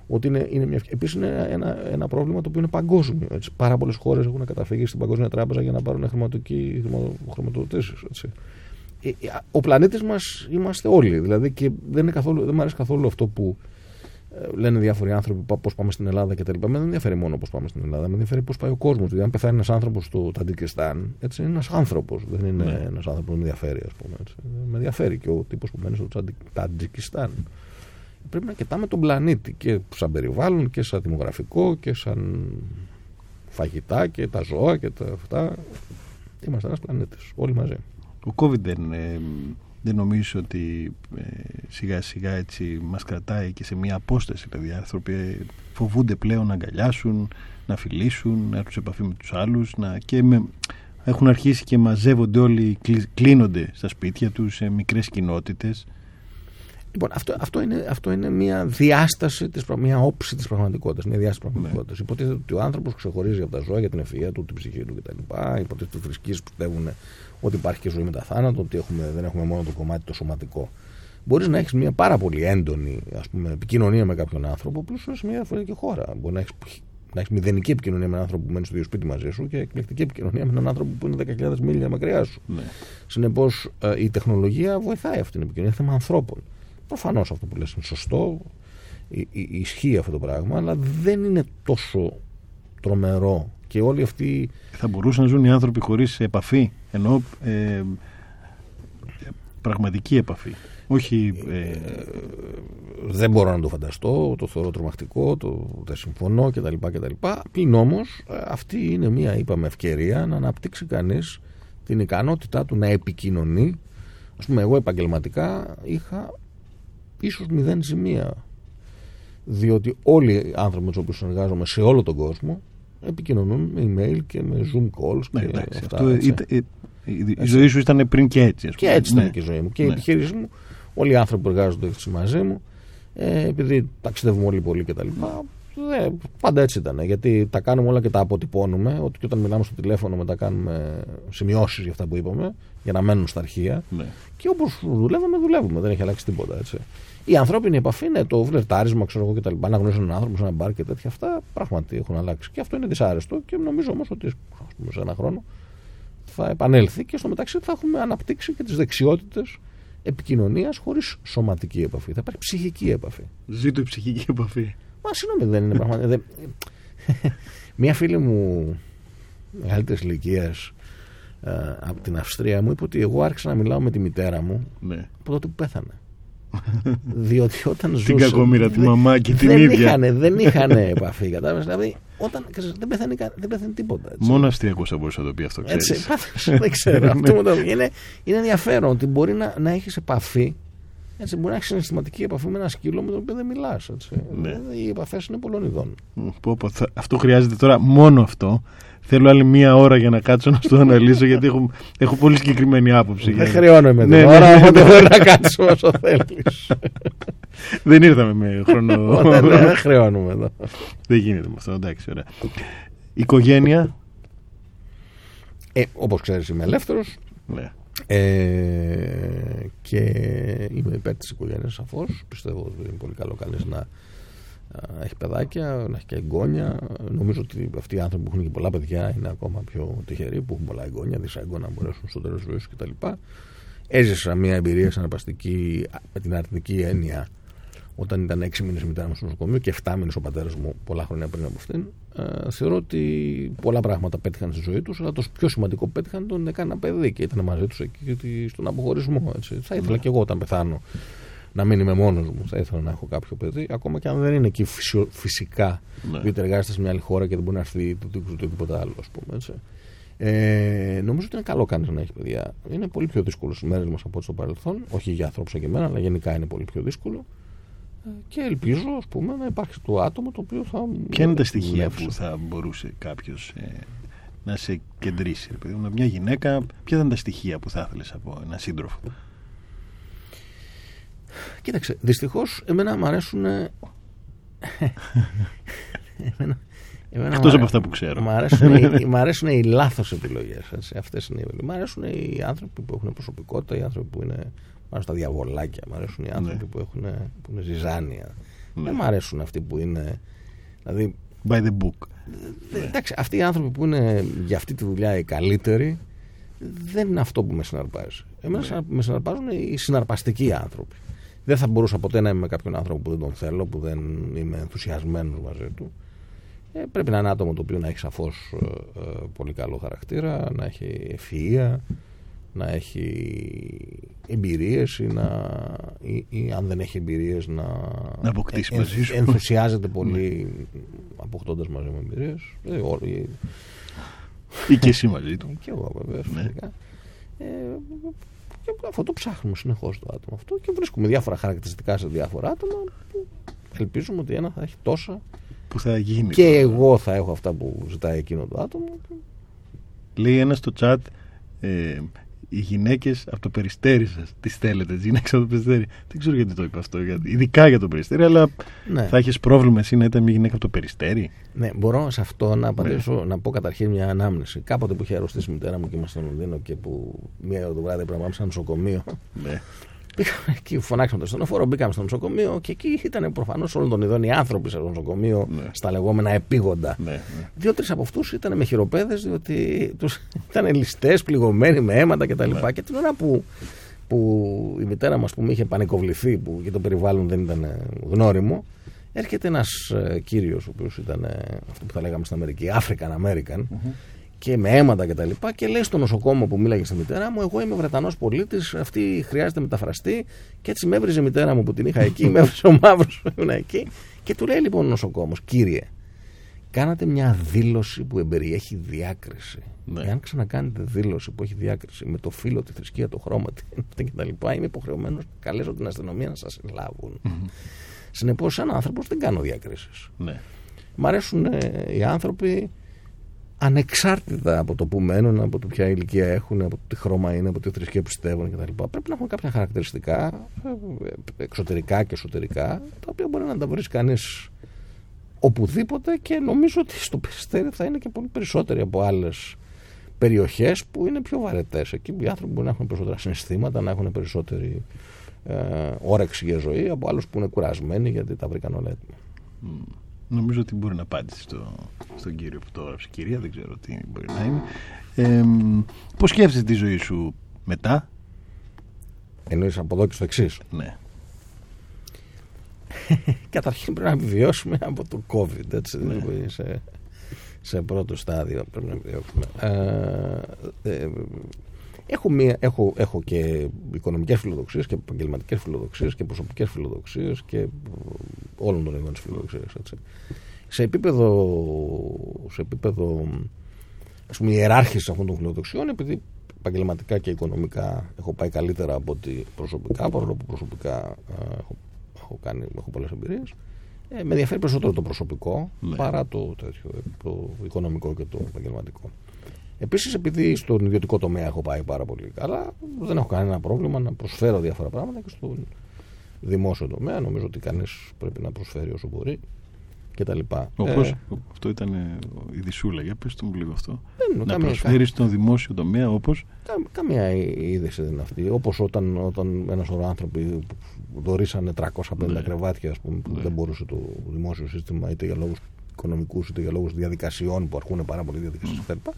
ότι είναι, είναι μια Επίσης είναι ένα, ένα πρόβλημα το οποίο είναι παγκόσμιο. Έτσι. Πάρα πολλές χώρες έχουν καταφύγει στην Παγκόσμια Τράπεζα για να πάρουν χρηματοδοτήσεις. Ε, ε, ο πλανήτης μας είμαστε όλοι. Δηλαδή και δεν, είναι καθόλου, δεν μου αρέσει καθόλου αυτό που ε, λένε διάφοροι άνθρωποι πώς πάμε στην Ελλάδα κτλ. Με δεν ενδιαφέρει μόνο πώς πάμε στην Ελλάδα, με ενδιαφέρει πώς πάει ο κόσμος. Δηλαδή, αν πεθάνει ένας άνθρωπος στο Ταντικιστάν, έτσι είναι ένας άνθρωπος. Δεν είναι ναι. ένας άνθρωπος που με ενδιαφέρει, ας πούμε. Έτσι. Με ενδιαφέρει και ο τύπος που μένει στο Ταντικιστάν πρέπει να κοιτάμε τον πλανήτη και σαν περιβάλλον και σαν δημογραφικό και σαν φαγητά και τα ζώα και τα αυτά. Είμαστε ένας πλανήτης, όλοι μαζί. Ο COVID δεν, ε, δεν νομίζω ότι ε, σιγά σιγά έτσι μας κρατάει και σε μια απόσταση. Δηλαδή οι άνθρωποι ε, φοβούνται πλέον να αγκαλιάσουν, να φιλήσουν, να έρθουν σε επαφή με τους άλλους να, και με, έχουν αρχίσει και μαζεύονται όλοι, κλείνονται στα σπίτια τους σε μικρές κοινότητες Λοιπόν, αυτό, αυτό, είναι, αυτό είναι μια διάσταση, της, μια όψη της πραγματικότητας. Μια διάσταση της πραγματικότητας. Ναι. Υποτίθεται ότι ο άνθρωπος ξεχωρίζει από τα ζώα για την ευφυα του, την ψυχή του κτλ. Υποτίθεται ότι οι θρησκείες πιστεύουν ότι υπάρχει και ζωή μετά θάνατο, ότι έχουμε, δεν έχουμε μόνο το κομμάτι το σωματικό. Μπορείς να έχεις μια πάρα πολύ έντονη ας πούμε, επικοινωνία με κάποιον άνθρωπο που σε μια διαφορετική χώρα. Μπορεί να έχεις να έχεις μηδενική επικοινωνία με έναν άνθρωπο που μένει στο ίδιο σπίτι μαζί σου και εκπληκτική επικοινωνία με έναν άνθρωπο που είναι 10.000 μίλια μακριά σου. Ναι. Συνεπώς ε, η τεχνολογία βοηθάει αυτή την επικοινωνία. Είναι θέμα ανθρώπων. Προφανώς αυτό που λες είναι σωστό, ισχύει αυτό το πράγμα, αλλά δεν είναι τόσο τρομερό και όλοι αυτοί. Θα μπορούσαν να ζουν οι άνθρωποι χωρίς επαφή, ενώ ε, πραγματική επαφή. Όχι. Ε... δεν μπορώ να το φανταστώ, το θεωρώ τρομακτικό, το, δεν συμφωνώ κτλ. κτλ. Πλην όμως, ε, αυτή είναι μια είπαμε, ευκαιρία να αναπτύξει κανείς την ικανότητά του να επικοινωνεί. Α πούμε, εγώ επαγγελματικά είχα ίσως μηδέν ζημία. Διότι όλοι οι άνθρωποι με τους οποίους συνεργάζομαι σε όλο τον κόσμο επικοινωνούν με email και με zoom calls. Ναι, και αυτά, αυτό η, η, η, ζωή σου ήταν πριν και έτσι. Και έτσι ναι. ήταν και η ζωή μου. Και ναι. η επιχείρηση μου, όλοι οι άνθρωποι που εργάζονται έτσι μαζί μου, ε, επειδή ταξιδεύουμε όλοι πολύ κτλ. Ε, πάντα έτσι ήταν. Γιατί τα κάνουμε όλα και τα αποτυπώνουμε. Ότι και όταν μιλάμε στο τηλέφωνο μετά κάνουμε σημειώσεις για αυτά που είπαμε, για να μένουν στα αρχεία. Ναι. Και όπως δουλεύουμε, δουλεύουμε. Δεν έχει αλλάξει τίποτα. Έτσι. Η ανθρώπινη επαφή είναι το φλερτάρισμα, ξέρω εγώ κτλ. Να γνωρίζει έναν άνθρωπο σε ένα μπαρ και τέτοια. Αυτά πράγματι έχουν αλλάξει. Και αυτό είναι δυσάρεστο και νομίζω όμως ότι πούμε, σε ένα χρόνο θα επανέλθει και στο μεταξύ θα έχουμε αναπτύξει και τις δεξιότητες επικοινωνίας χωρίς σωματική επαφή. Θα υπάρχει ψυχική επαφή. Ζήτω η ψυχική επαφή. Μα συγγνώμη, δεν είναι πραγματικά. Μία φίλη μου μεγαλύτερης ηλικίας ε, από την Αυστρία μου είπε ότι εγώ άρχισα να μιλάω με τη μητέρα μου ναι. από τότε που πέθανε. Διότι όταν ζούσε. Την κακομήρα, τη μαμά και την δεν ίδια. Είχανε, δεν είχαν επαφή. Κατάλαβες; Δηλαδή, όταν, δεν, πεθαίνει, δεν πεθαίνει τίποτα. Έτσι. Μόνο Αυστριακός θα μπορούσε να το πει αυτό. Ξέρεις. Έτσι, δεν ξέρω. <laughs> αυτό το, είναι, είναι ενδιαφέρον ότι μπορεί να, να έχεις επαφή Έτσι, μπορεί να έχεις συναισθηματική επαφή με ένα σκύλο με τον οποίο δεν μιλάς. Ναι. Οι επαφές είναι πολλών ειδών. Πω, πω, θα- αυτό χρειάζεται τώρα μόνο αυτό. Θέλω άλλη μία ώρα για να κάτσω να στο αναλύσω γιατί έχω, έχω πολύ συγκεκριμένη άποψη. Δεν για- χρεώνομαι την Ναι, ναι, ώρα, ναι, οπότε ναι. μπορεί να κάτσουμε όσο θέλεις. Δεν ήρθαμε με χρόνο. <laughs> Δεν χρεώνουμε εδώ. Δεν γίνεται με αυτό. Εντάξει, ωραία. Οικογένεια. Ε, Όπως ξέρεις, είμαι ελεύθερος. Ναι. Ε, και είμαι υπέρ της οικογένειας σαφώς. Πιστεύω ότι είναι πολύ καλό κανείς να α, έχει παιδάκια, να έχει και εγγόνια. Νομίζω ότι αυτοί οι άνθρωποι που έχουν και πολλά παιδιά είναι ακόμα πιο τυχεροί, που έχουν πολλά εγγόνια, δυσάγκωνα να μπορέσουν στο τέλος της ζωής τους κτλ. Έζησα μια εμπειρία συναρπαστική με την αρνητική έννοια όταν ήταν 6 μήνες η μητέρα μου στο νοσοκομείο και 7 μήνες ο πατέρας μου πολλά χρόνια πριν από αυτήν. Ε, θεωρώ ότι πολλά πράγματα πέτυχαν στη ζωή τους, αλλά το πιο σημαντικό που πέτυχαν τον έκανα παιδί και ήταν μαζί τους εκεί γιατί στον αποχωρισμό. Έτσι. Θα ήθελα και εγώ όταν πεθάνω να μην είμαι μόνος μου. Θα ήθελα να έχω κάποιο παιδί, ακόμα και αν δεν είναι εκεί φυσιο- φυσικά, Ναι. διότι εργάζεται σε μια άλλη χώρα και δεν μπορεί να έρθει το τείχο του οτιδήποτε άλλο, ας πούμε. Έτσι. Ε, νομίζω ότι είναι καλό κανείς να έχει παιδιά. Είναι πολύ πιο δύσκολο στις μέρες μας από ό,τι στο παρελθόν. Όχι για ανθρώπου σαν και εμένα, αλλά γενικά είναι πολύ πιο δύσκολο. Ε, Και ελπίζω, ας πούμε, να υπάρξει το άτομο το οποίο θα. Ποια είναι τα στοιχεία δουλέψει. που θα μπορούσε κάποιος να σε κεντρήσει, ρε παιδί μου, μια γυναίκα, ποια ήταν τα στοιχεία που θα ήθελες από ένα σύντροφο; Κοίταξε, δυστυχώς εμένα μου αρέσουν. εμένα, εμένα Εκτός μ' από αυτά που ξέρω. Μ' αρέσουν, οι- <laughs> μ' αρέσουν οι λάθος επιλογές. Αυτές είναι οι. Μ' αρέσουν οι άνθρωποι που έχουν προσωπικότητα, οι άνθρωποι που είναι. Μ' αρέσουν τα διαβολάκια, μ' αρέσουν οι άνθρωποι Ναι. που, έχουν, που είναι ζυζάνια. Ναι. Δεν μ' αρέσουν αυτοί που είναι. Δηλαδή, By the book. Ε, Εντάξει, αυτοί οι άνθρωποι που είναι για αυτή τη δουλειά οι καλύτεροι δεν είναι αυτό που με συναρπάζει. Εμένα συνα- με συναρπάζουν οι συναρπαστικοί άνθρωποι. Δεν θα μπορούσα ποτέ να είμαι με κάποιον άνθρωπο που δεν τον θέλω, που δεν είμαι ενθουσιασμένος μαζί του. Ε, πρέπει να είναι άτομο το οποίο να έχει σαφώς πολύ καλό χαρακτήρα, να έχει ευφυΐα, να έχει εμπειρίες ή, να, ή, ή αν δεν έχει εμπειρίες να, Να αποκτήσει ε, μαζί σου. ενθουσιάζεται πολύ αποκτώντας μαζί μου εμπειρίες ε, όλοι, Ή και εσύ μαζί του. και εγώ βέβαια Ναι. φυσικά ε, και αυτό το ψάχνουμε συνεχώς το άτομο αυτό και βρίσκουμε διάφορα χαρακτηριστικά σε διάφορα άτομα που ελπίζουμε ότι ένα θα έχει τόσα Που θα γίνει. και εγώ θα έχω αυτά που ζητάει εκείνο το άτομο Λέει ένας στο chat, ε, οι γυναίκες από το περιστέρι σας, τις θέλετε, τις γυναίκες από το περιστέρι. Δεν ξέρω γιατί το είπα αυτό, γιατί, ειδικά για το περιστέρι, αλλά ναι. θα έχεις πρόβλημα εσύ να ήταν μια γυναίκα από το περιστέρι. Ναι, μπορώ σε αυτό να απαντήσω, να πω καταρχήν μια ανάμνηση. Κάποτε που είχε αρρωστήσει η μητέρα μου και ήμασταν στο Λονδίνο και που μία ώρα το βράδυ πρέπει να πάμε σε ένα νοσοκομείο. Ναι. Πήγαμε εκεί, φωνάξαμε το στενοφόρο, μπήκαμε στο νοσοκομείο και εκεί ήταν προφανώς όλων των ειδών οι άνθρωποι στο νοσοκομείο Ναι. στα λεγόμενα επίγοντα. Ναι, ναι. Δύο-τρεις από αυτούς ήταν με χειροπέδες, διότι τους <laughs> ήταν ληστές, πληγωμένοι με αίματα κτλ. Ναι. Και την ώρα που, που η μητέρα μας που είχε πανικοβληθεί, που και το περιβάλλον δεν ήταν ε, γνώριμο, έρχεται ένας κύριος, ο οποίος ήταν ε, αυτό που θα λέγαμε στην Αμερική, African American, και με αίματα κτλ. Και, τα λοιπά, και λέει στο νοσοκόμο που μίλαγε στη μητέρα μου: Εγώ είμαι Βρετανός πολίτης, αυτή χρειάζεται μεταφραστή. Και έτσι με έβριζε η μητέρα μου που την είχα εκεί, <laughs> με έβριζε ο μαύρος που ήμουν εκεί. Και του λέει λοιπόν ο νοσοκόμος: Κύριε, κάνατε μια δήλωση που εμπεριέχει διάκριση. Ναι. Εάν ξανακάνετε δήλωση που έχει διάκριση με το φύλλο, τη θρησκεία, το χρώμα τη κτλ., είμαι υποχρεωμένος να καλέσω την αστυνομία να σας συλλάβουν. Συνεπώς, σαν άνθρωπος δεν κάνω διακρίσεις. ναι. Μ' αρέσουν ε, οι άνθρωποι ανεξάρτητα από το που μένουν, από το ποια ηλικία έχουν, από το τι χρώμα είναι, από τι θρησκεία πιστεύουν κτλ. Πρέπει να έχουν κάποια χαρακτηριστικά ε, εξωτερικά και εσωτερικά, τα οποία μπορεί να τα βρει κανείς οπουδήποτε και νομίζω ότι στο Περιστέρι θα είναι και πολύ περισσότεροι από άλλες περιοχές που είναι πιο βαρετές. Εκεί οι άνθρωποι μπορεί να έχουν περισσότερα συναισθήματα, να έχουν περισσότερη ε, όρεξη για ζωή από άλλους που είναι κουρασμένοι γιατί τα βρήκαν όλα έτοιμα. Νομίζω ότι μπορεί να απάντησε στο, στον κύριο που το έγραψε. Κυρία, δεν ξέρω τι μπορεί να είναι. Ε, Πώς σκέφτεσαι τη ζωή σου μετά, Εννοείς από εδώ και στο εξής. ναι. <laughs> Καταρχήν πρέπει να επιβιώσουμε από το COVID. Έτσι, δηλαδή σε, σε πρώτο στάδιο πρέπει να επιβιώσουμε. Ε, ε, έχω, μία, έχω, έχω και οικονομικές φιλοδοξίες και επαγγελματικές φιλοδοξίες και προσωπικές φιλοδοξίες και ε, όλων των ειδών της φιλοδοξίας. Έτσι. Σε επίπεδο, σε επίπεδο ας πούμε, ιεράρχησης αυτών των φιλοδοξιών, επειδή επαγγελματικά και οικονομικά έχω πάει καλύτερα από ότι προσωπικά, παρόλο που προσωπικά ε, έχω, έχω, κάνει, έχω πολλές εμπειρίες. Ε, με ενδιαφέρει περισσότερο το προσωπικό Ναι. παρά το, τέτοιο, το οικονομικό και το επαγγελματικό. Επίσης, επειδή στον ιδιωτικό τομέα έχω πάει πάρα πολύ καλά, δεν έχω κανένα πρόβλημα να προσφέρω διάφορα πράγματα και στον δημόσιο τομέα. Νομίζω ότι κανείς πρέπει να προσφέρει όσο μπορεί κτλ. Όπως, Ε, αυτό ήταν ε, η δυσούλα, για πες το μου λίγο αυτό. δεν είναι να καμία- προσφέρεις στον δημόσιο τομέα όπως; Κα- καμία είδηση δεν είναι αυτή. Όπως όταν, όταν ένας σωρό άνθρωποι δωρήσανε 350 Ναι. κρεβάτια, ας πούμε, που Ναι. δεν μπορούσε το δημόσιο σύστημα είτε για λόγους οικονομικούς είτε για λόγους διαδικασιών που αρχούν πάρα πολύ διαδικασίες Ναι. κτλ.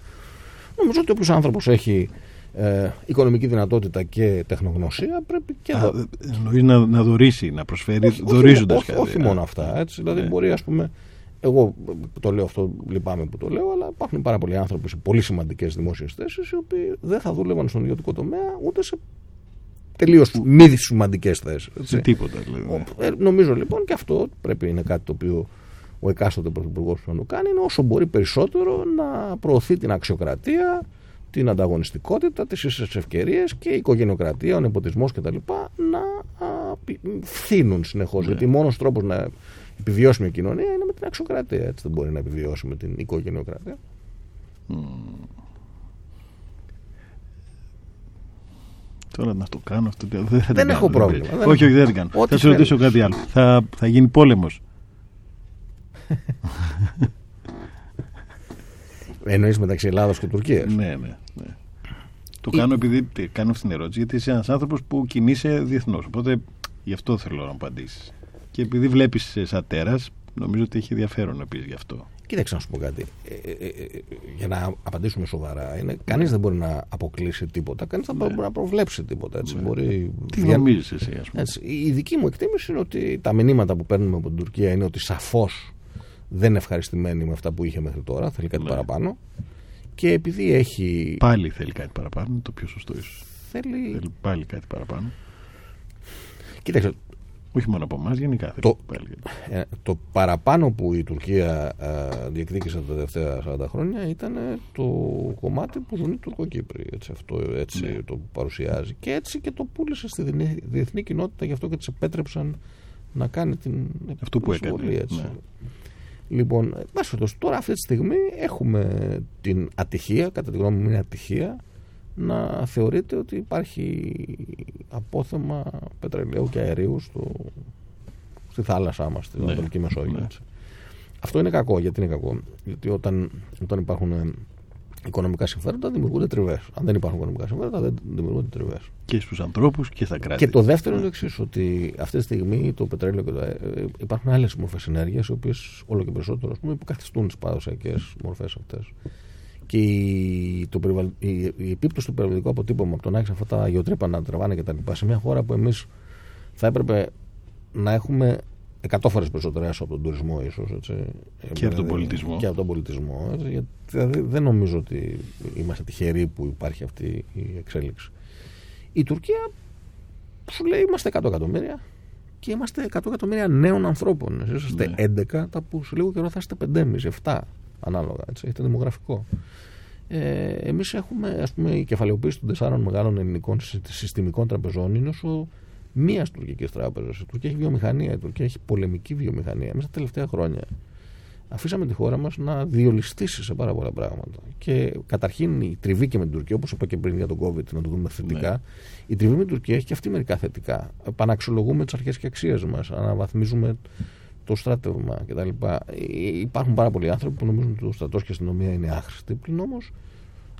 Νομίζω ότι όποιος άνθρωπος έχει ε, οικονομική δυνατότητα και τεχνογνωσία πρέπει και Α, να- ε, εννοείς να, να δωρήσει, να προσφέρεις όχι, δωρίζοντας όχι, κάτι. όχι Α, μόνο αυτά. Έτσι. Δηλαδή, Ναι. μπορεί, ας πούμε, εγώ που το λέω αυτό, λυπάμαι που το λέω, αλλά υπάρχουν πάρα πολλοί άνθρωποι σε πολύ σημαντικές δημόσιες θέσεις, οι οποίοι δεν θα δούλευαν στον ιδιωτικό τομέα ούτε σε τελείως μη σημαντικές θέσεις. Σε τίποτα δηλαδή. Ε, νομίζω λοιπόν και αυτό πρέπει είναι κάτι το οποίο ο εκάστοτε πρωθυπουργός πρέπει να το κάνει, είναι όσο μπορεί περισσότερο να προωθεί την αξιοκρατία, την ανταγωνιστικότητα, τις ίσες ευκαιρίες και η οικογενειοκρατία, ο νεποτισμός κτλ. να α, πι- φθήνουν συνεχώς. Ναι. Γιατί μόνος τρόπος να επιβιώσει μια κοινωνία είναι με την αξιοκρατία. Έτσι δεν μπορεί να επιβιώσει με την οικογενειοκρατία. Τώρα να το κάνω αυτό. Δεν, θα την Δεν κάνω, έχω δεν πρόβλημα, πειράζει. δεν όχι, έχω- όχι, δεν την κάνω. Ό,τι Θα σε ρωτήσω θέλεις. κάτι άλλο. Θα, θα γίνει πόλεμος. <laughs> Εννοείς μεταξύ Ελλάδος και Τουρκίας; ναι, ναι, ναι. Το Ή- κάνω επειδή τε- κάνω αυτή την ερώτηση, γιατί είσαι ένας άνθρωπος που κινείσαι διεθνώς. Οπότε γι' αυτό θέλω να απαντήσεις. Και επειδή βλέπεις σαν τέρα, νομίζω ότι έχει ενδιαφέρον να πεις γι' αυτό. Κοίταξε να σου πω κάτι. Ε, ε, ε, ε, για να απαντήσουμε σοβαρά, είναι, κανείς δεν μπορεί να αποκλείσει τίποτα. Κανείς δεν μπορεί να προβλέψει τίποτα. Έτσι. Μπορεί, Ναι. Τι βγαίνει- νομίζεις εσύ, ας πούμε; έτσι. Η δική μου εκτίμηση είναι ότι τα μηνύματα που παίρνουμε από την Τουρκία είναι ότι σαφώς δεν είναι ευχαριστημένη με αυτά που είχε μέχρι τώρα. Θέλει κάτι Ναι. παραπάνω. Και επειδή έχει. Πάλι θέλει κάτι παραπάνω, είναι το πιο σωστό ίσως. Θέλει... Θέλει πάλι κάτι παραπάνω. Κοίταξε, Όχι μόνο από εμάς, γενικά θέλει Το- πάλι. κάτι. Ε, το παραπάνω που η Τουρκία ε, διεκδίκησε τα τελευταία 40 χρόνια ήταν ε, το κομμάτι που ζουν οι Τουρκοκύπροι. Έτσι, αυτό έτσι Ναι. το παρουσιάζει. Και έτσι και το πούλησε στη διεθνή, διεθνή κοινότητα, γι' αυτό και της επέτρεψαν να κάνει την Αυτό που εισβολή, έκανε, Έτσι. ναι. Λοιπόν, εν πάση περιπτώσει, τώρα αυτή τη στιγμή έχουμε την ατυχία, κατά τη γνώμη μου είναι ατυχία, να θεωρείται ότι υπάρχει απόθεμα πετρελαίου και αερίου στο, στη θάλασσά μας, στην Ναι, Ανατολική Μεσόγειο. ναι. έτσι. Αυτό είναι κακό. Γιατί είναι κακό; Γιατί όταν, όταν υπάρχουν ε, οικονομικά συμφέροντα δημιουργούνται τριβές. Αν δεν υπάρχουν οικονομικά συμφέροντα δεν δημιουργούνται τριβές. Και στους ανθρώπους και στα κράτη. Και το δεύτερο είναι το εξής, ότι αυτή τη στιγμή το πετρέλαιο και το, ε, ε, υπάρχουν άλλες μορφές ενέργειας, οι οποίες όλο και περισσότερο ας πούμε, υποκαθιστούν τις παραδοσιακές μορφές αυτές. Και η, το περιβαλλ... η, η επίπτωση του περιβαλλοντικού αποτύπωμα από το να έχεις αυτά τα γεωτρύπα να τραβάνε κτλ. σε μια χώρα που εμείς θα έπρεπε να έχουμε 100 φορές περισσότερο έσω από τον τουρισμό, ίσως. Και από τον πολιτισμό. Και από τον πολιτισμό. Έτσι, γιατί, δηλαδή, δεν νομίζω ότι είμαστε τυχεροί που υπάρχει αυτή η εξέλιξη. Η Τουρκία σου λέει είμαστε 100 εκατομμύρια και είμαστε 100 εκατομμύρια νέων ανθρώπων. Εσείς είστε Ναι. 11, τα που σε λίγο καιρό θα είστε 5,5, 7 ανάλογα. Έτσι, έχετε δημογραφικό. Ε, Εμείς έχουμε, ας πούμε, η κεφαλαιοποίηση των τεσσάρων μεγάλων ελληνικών συ- συστημικών τραπεζών είναι όσο μία τουρκική τράπεζα. Η Τουρκία έχει βιομηχανία, η Τουρκία έχει πολεμική βιομηχανία. Μέσα τα τελευταία χρόνια αφήσαμε τη χώρα μας να διολυστήσει σε πάρα πολλά πράγματα. Και καταρχήν η τριβή και με την Τουρκία, όπως είπα και πριν για τον COVID, να το δούμε θετικά. Η τριβή με την Τουρκία έχει και αυτή μερικά θετικά. Επαναξιολογούμε τις αρχές και αξίες μας, αναβαθμίζουμε το στράτευμα κτλ. Ε, Υπάρχουν πάρα πολλοί άνθρωποι που νομίζουν ότι ο στρατός και η αστυνομία είναι άχρηστοι. Πλην όμως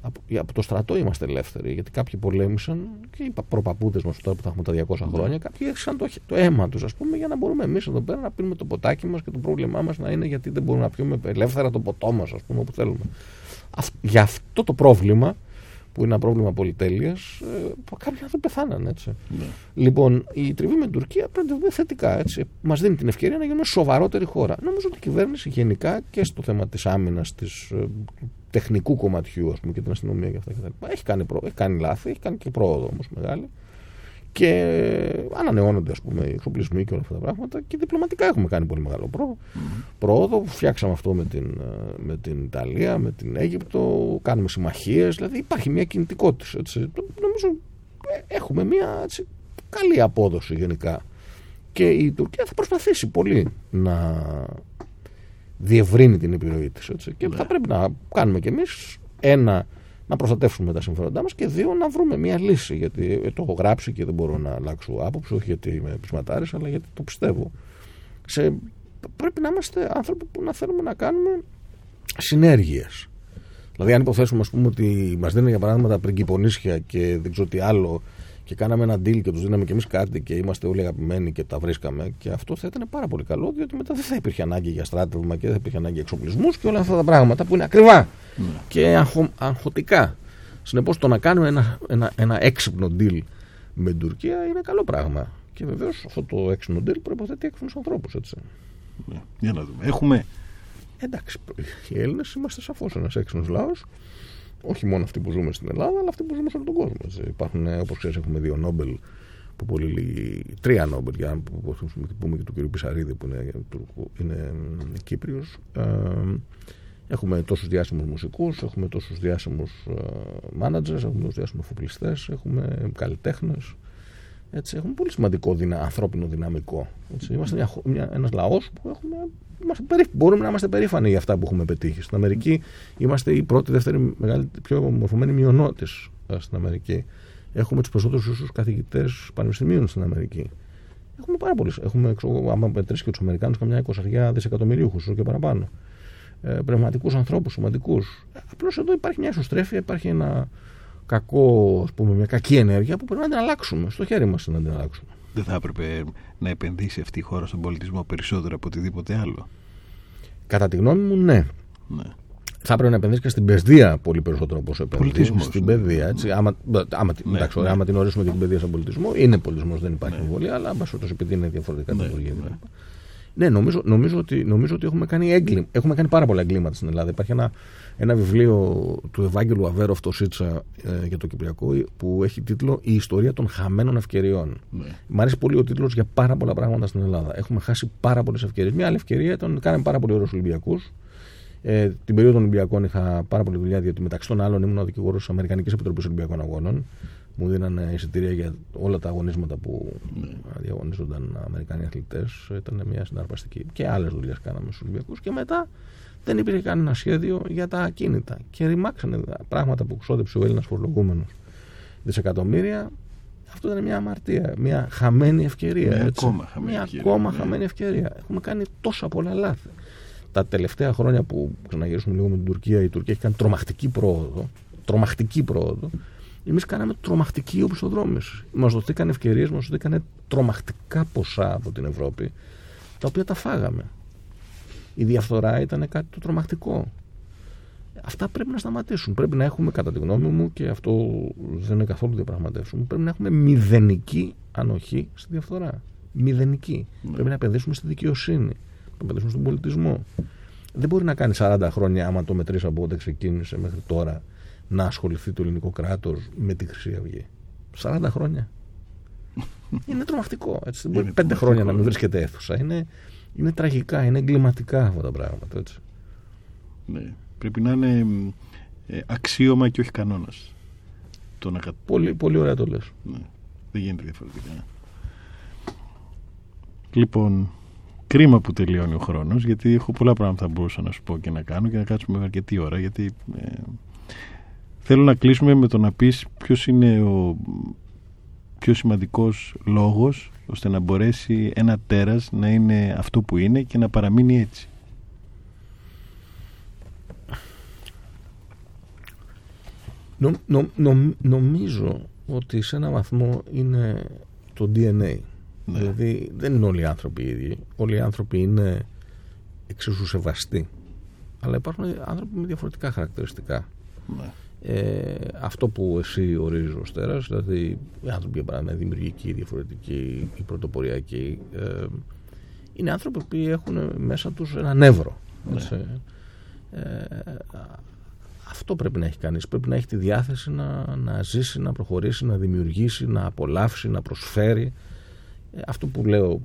από, από το στρατό είμαστε ελεύθεροι. Γιατί κάποιοι πολέμησαν και οι προπαπούδες μας τώρα που θα έχουμε τα 200 χρόνια, κάποιοι έχασαν το, το αίμα τους, ας πούμε, για να μπορούμε εμείς εδώ πέρα να πίνουμε το ποτάκι μας και το πρόβλημά μας να είναι γιατί δεν μπορούμε να πιούμε ελεύθερα το ποτό μας, ας πούμε, όπου θέλουμε. Αυ, για αυτό το πρόβλημα, που είναι ένα πρόβλημα πολυτέλειας, ε, κάποιοι άνθρωποι πεθάναν έτσι. Ναι. Λοιπόν, η τριβή με την Τουρκία πρέπει να τη δούμε θετικά. Έτσι. Μας δίνει την ευκαιρία να γίνουμε σοβαρότερη χώρα. Νομίζω ότι η κυβέρνηση γενικά και στο θέμα της άμυνας, της ε, τεχνικού κομματιού ας πούμε, και την αστυνομία και αυτά κτλ. Έχει κάνει, προ... έχει κάνει λάθη, έχει κάνει και πρόοδο όμως μεγάλη. και ανανεώνονται ας πούμε οι εξοπλισμοί και όλα αυτά τα πράγματα και διπλωματικά έχουμε κάνει πολύ μεγάλο πρόοδο. πρόοδο. Φτιάξαμε αυτό με την, ε, με την Ιταλία, με την Αίγυπτο, κάνουμε συμμαχίες, δηλαδή υπάρχει μια κινητικότητα. Έτσι. Νομίζω ε, έχουμε μια έτσι, καλή απόδοση γενικά. Και η Τουρκία θα προσπαθήσει πολύ να διευρύνει την επιρροή της. Έτσι. Και θα πρέπει να κάνουμε κι εμείς ένα να προστατεύσουμε τα συμφέροντά μας και δύο να βρούμε μια λύση. Γιατί ε, το έχω γράψει και δεν μπορώ να αλλάξω άποψη, όχι γιατί είμαι επισματάρη, αλλά γιατί το πιστεύω. Σε, πρέπει να είμαστε άνθρωποι που να θέλουμε να κάνουμε συνέργειες. Δηλαδή, αν υποθέσουμε ας πούμε, ότι μας δίνουν για παράδειγμα τα πριγκυπονίσια και δεν ξέρω τι άλλο και κάναμε ένα deal και τους δίναμε και εμείς κάτι και είμαστε όλοι αγαπημένοι και τα βρίσκαμε. Και αυτό θα ήταν πάρα πολύ καλό, διότι μετά δεν θα υπήρχε ανάγκη για στράτευμα και δεν θα υπήρχε ανάγκη για εξοπλισμούς και όλα αυτά τα πράγματα που είναι ακριβά ναι. και αγχω, αγχωτικά. Συνεπώς το να κάνουμε ένα, ένα, ένα έξυπνο deal με την Τουρκία είναι καλό πράγμα. Και βεβαίως αυτό το έξυπνο deal προποθέτει έξυπνου ανθρώπους. Ναι. Για να δούμε. Έχουμε. Εντάξει, οι Έλληνες είμαστε σαφώς ένας έξυπνος λαός όχι μόνο αυτοί που ζούμε στην Ελλάδα, αλλά αυτοί που ζούμε σε όλο τον κόσμο. Έτσι. Υπάρχουν, ε, όπως ξέρεις, έχουμε δύο Νόμπελ που πολύ λίγοι, τρία Νόμπελ, για να πούμε και του κ. Πισαρίδη που είναι, είναι Κύπριος. Ε, έχουμε τόσους διάσημους μουσικούς, έχουμε τόσους διάσημους μάνατζερ, έχουμε τόσους διάσημους φοπλιστές, έχουμε καλλιτέχνες. Έτσι, έχουμε πολύ σημαντικό δυνα, ανθρώπινο δυναμικό. Έτσι. Είμαστε μια, μια, ένας λαός που έχουμε είμαστε περί... μπορούμε να είμαστε περήφανοι για αυτά που έχουμε πετύχει. Στην Αμερική είμαστε η πρώτη, δεύτερη, μεγάλη, πιο μορφωμένη μειονότητα στην Αμερική. Έχουμε τους περισσότερους ίσου καθηγητές πανεπιστημίων στην Αμερική. Έχουμε πάρα πολλούς. Έχουμε, ξέρω, άμα μετρήσει και τους Αμερικάνους, καμιά εικοσαριά δισεκατομμυρίουχους και παραπάνω. Ε, Πνευματικούς ανθρώπους, σημαντικούς. Απλώς εδώ υπάρχει μια ισοστρέφεια, υπάρχει ένα κακό, ας πούμε, μια κακή ενέργεια που πρέπει να την αλλάξουμε. Στο χέρι μας να την αλλάξουμε δεν θα έπρεπε να επενδύσει αυτή η χώρα στον πολιτισμό περισσότερο από οτιδήποτε άλλο; Κατά τη γνώμη μου, ναι. ναι. Θα έπρεπε να επενδύσει και στην παιδεία πολύ περισσότερο από όσο επενδύσει. Στην ναι. παιδεία. Έτσι. Άμα, άμα, ναι, εντάξει, ναι. άμα την ορίσουμε και την παιδεία σαν πολιτισμό, είναι πολιτισμός, δεν υπάρχει ναι. αμφιβολία, αλλά μπα επειδή είναι διαφορετικά ναι, τα ναι. Ναι, νομίζω, νομίζω, ότι, νομίζω ότι έχουμε κάνει, έγκλημα, έχουμε κάνει πάρα πολλά εγκλήματα στην Ελλάδα. Υπάρχει ένα, ένα βιβλίο του Ευάγγελου Αβέροφ, το Σίτσα ε, για το Κυπριακό, που έχει τίτλο Η ιστορία των χαμένων ευκαιριών. Ναι. Μ' αρέσει πολύ ο τίτλος για πάρα πολλά πράγματα στην Ελλάδα. Έχουμε χάσει πάρα πολλές ευκαιρίες. Μια άλλη ευκαιρία ήταν ότι κάναμε πάρα πολλοί ωραίους Ολυμπιακούς. Ε, την περίοδο των Ολυμπιακών είχα πάρα πολλή δουλειά, διότι μεταξύ των άλλων ήμουν ο δικηγόρος της Αμερικανικής Επιτροπής Ολυμπιακών Αγώνων μου δίνανε εισιτήρια για όλα τα αγωνίσματα που ναι. διαγωνίζονταν Αμερικανοί αθλητές. Ήταν μια συναρπαστική. Και άλλες δουλειές κάναμε στους Ολυμπιακούς. Και μετά δεν υπήρχε κανένα σχέδιο για τα ακίνητα. Και ρημάξανε πράγματα που ξόδεψε ο Έλληνας φορολογούμενος δισεκατομμύρια. Αυτό ήταν μια αμαρτία, μια χαμένη ευκαιρία. Μια έτσι. ακόμα, χαμένη, μια ευκαιρία, ακόμα ναι. χαμένη ευκαιρία. Έχουμε κάνει τόσα πολλά λάθη. Τα τελευταία χρόνια που ξαναγυρίσουμε λίγο με την Τουρκία, η Τουρκία έχει κάνει τρομακτική πρόοδο. Τρομακτική πρόοδο Εμείς κάναμε τρομακτική οπισθοδρόμηση. Μας δοθήκαν ευκαιρίες, μας δοθήκαν τρομακτικά ποσά από την Ευρώπη, τα οποία τα φάγαμε. Η διαφθορά ήταν κάτι το τρομακτικό. Αυτά πρέπει να σταματήσουν. Πρέπει να έχουμε, κατά τη γνώμη μου, και αυτό δεν είναι καθόλου διαπραγματεύσουμε, πρέπει να έχουμε μηδενική ανοχή στη διαφθορά. Μηδενική. Ναι. Πρέπει να επενδύσουμε στη δικαιοσύνη. Να επενδύσουμε στον πολιτισμό. Δεν μπορεί να κάνεις 40 χρόνια, άμα το μετρήσει από όταν ξεκίνησε μέχρι τώρα, να ασχοληθεί το ελληνικό κράτος με τη Χρυσή Αυγή. 40 χρόνια. <laughs> είναι τρομακτικό. Έτσι. Δεν μπορεί πέντε χρόνια να μην βρίσκεται αίθουσα. Είναι, είναι τραγικά, είναι εγκληματικά αυτά τα πράγματα. Έτσι. Ναι. Πρέπει να είναι ε, αξίωμα και όχι κανόνας. Να... Πολύ, πολύ ωραία το λες. Ναι. Δεν γίνεται διαφορετικά. Λοιπόν, κρίμα που τελειώνει ο χρόνος γιατί έχω πολλά πράγματα που μπορούσα να σου πω και να κάνω και να κάτσουμε αρκετή ώρα γιατί ε, Θέλω να κλείσουμε με το να πεις ποιος είναι ο πιο σημαντικός λόγος ώστε να μπορέσει ένα τέρας να είναι αυτό που είναι και να παραμείνει έτσι. νομίζω ότι σε ένα βαθμό είναι το DNA. Ναι. Δηλαδή δεν είναι όλοι οι άνθρωποι οι ίδιοι. Όλοι οι άνθρωποι είναι εξίσου σεβαστοί. Αλλά υπάρχουν άνθρωποι με διαφορετικά χαρακτηριστικά. Ναι ε, αυτό που εσύ ορίζεις ως τέρας, δηλαδή οι άνθρωποι για παράδειγμα δημιουργικοί, διαφορετικοί, οι πρωτοποριακοί, ε, είναι άνθρωποι που έχουν μέσα τους ένα νεύρο. Ναι. Ε, αυτό πρέπει να έχει κανείς. Πρέπει να έχει τη διάθεση να, να ζήσει, να προχωρήσει, να δημιουργήσει, να απολαύσει, να προσφέρει. Ε, αυτό που λέω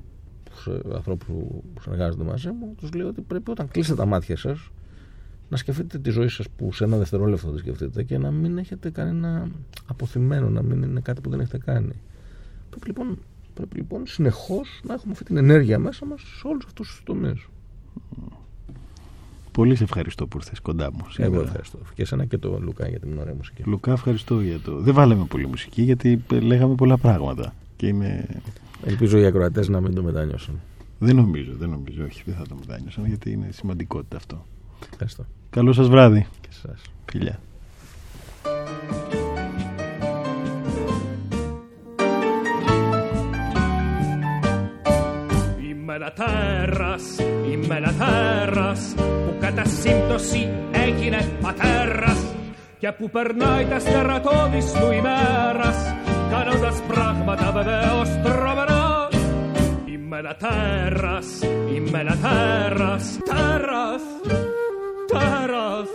σε ανθρώπους που συνεργάζονται μαζί μου, τους λέω ότι πρέπει όταν κλείσετε τα μάτια σας να σκεφτείτε τη ζωή σας που σε ένα δευτερόλεπτο θα σκεφτείτε και να μην έχετε κανένα αποθυμένο, να μην είναι κάτι που δεν έχετε κάνει. Πρέπει λοιπόν, πρέπει λοιπόν συνεχώς να έχουμε αυτή την ενέργεια μέσα μας σε όλους αυτούς τους τομείς. Πολύ σε ευχαριστώ που ήρθες κοντά μου. Σήμερα. Εγώ ευχαριστώ. Και εσένα και τον Λουκά για την ωραία μουσική. Λουκά, ευχαριστώ για το. Δεν βάλαμε πολύ μουσική γιατί λέγαμε πολλά πράγματα. Και είμαι... Ελπίζω οι ακροατές να μην το μετάνιωσαν. Δεν νομίζω, δεν νομίζω. Όχι, δεν θα το μετάνιωσαν γιατί είναι σημαντικότητα αυτό. Ευχαριστώ. Καλό σας βράδυ. Και σας. Φιλιά. τέρας, είμαι τέρας που κατά σύμπτωση έγινε πατέρας και που περνάει τα στερατώδης του ημέρας κάνοντας πράγματα βεβαίως τρομερά Είμαι τέρας, είμαι τέρας, τέρας, τέρας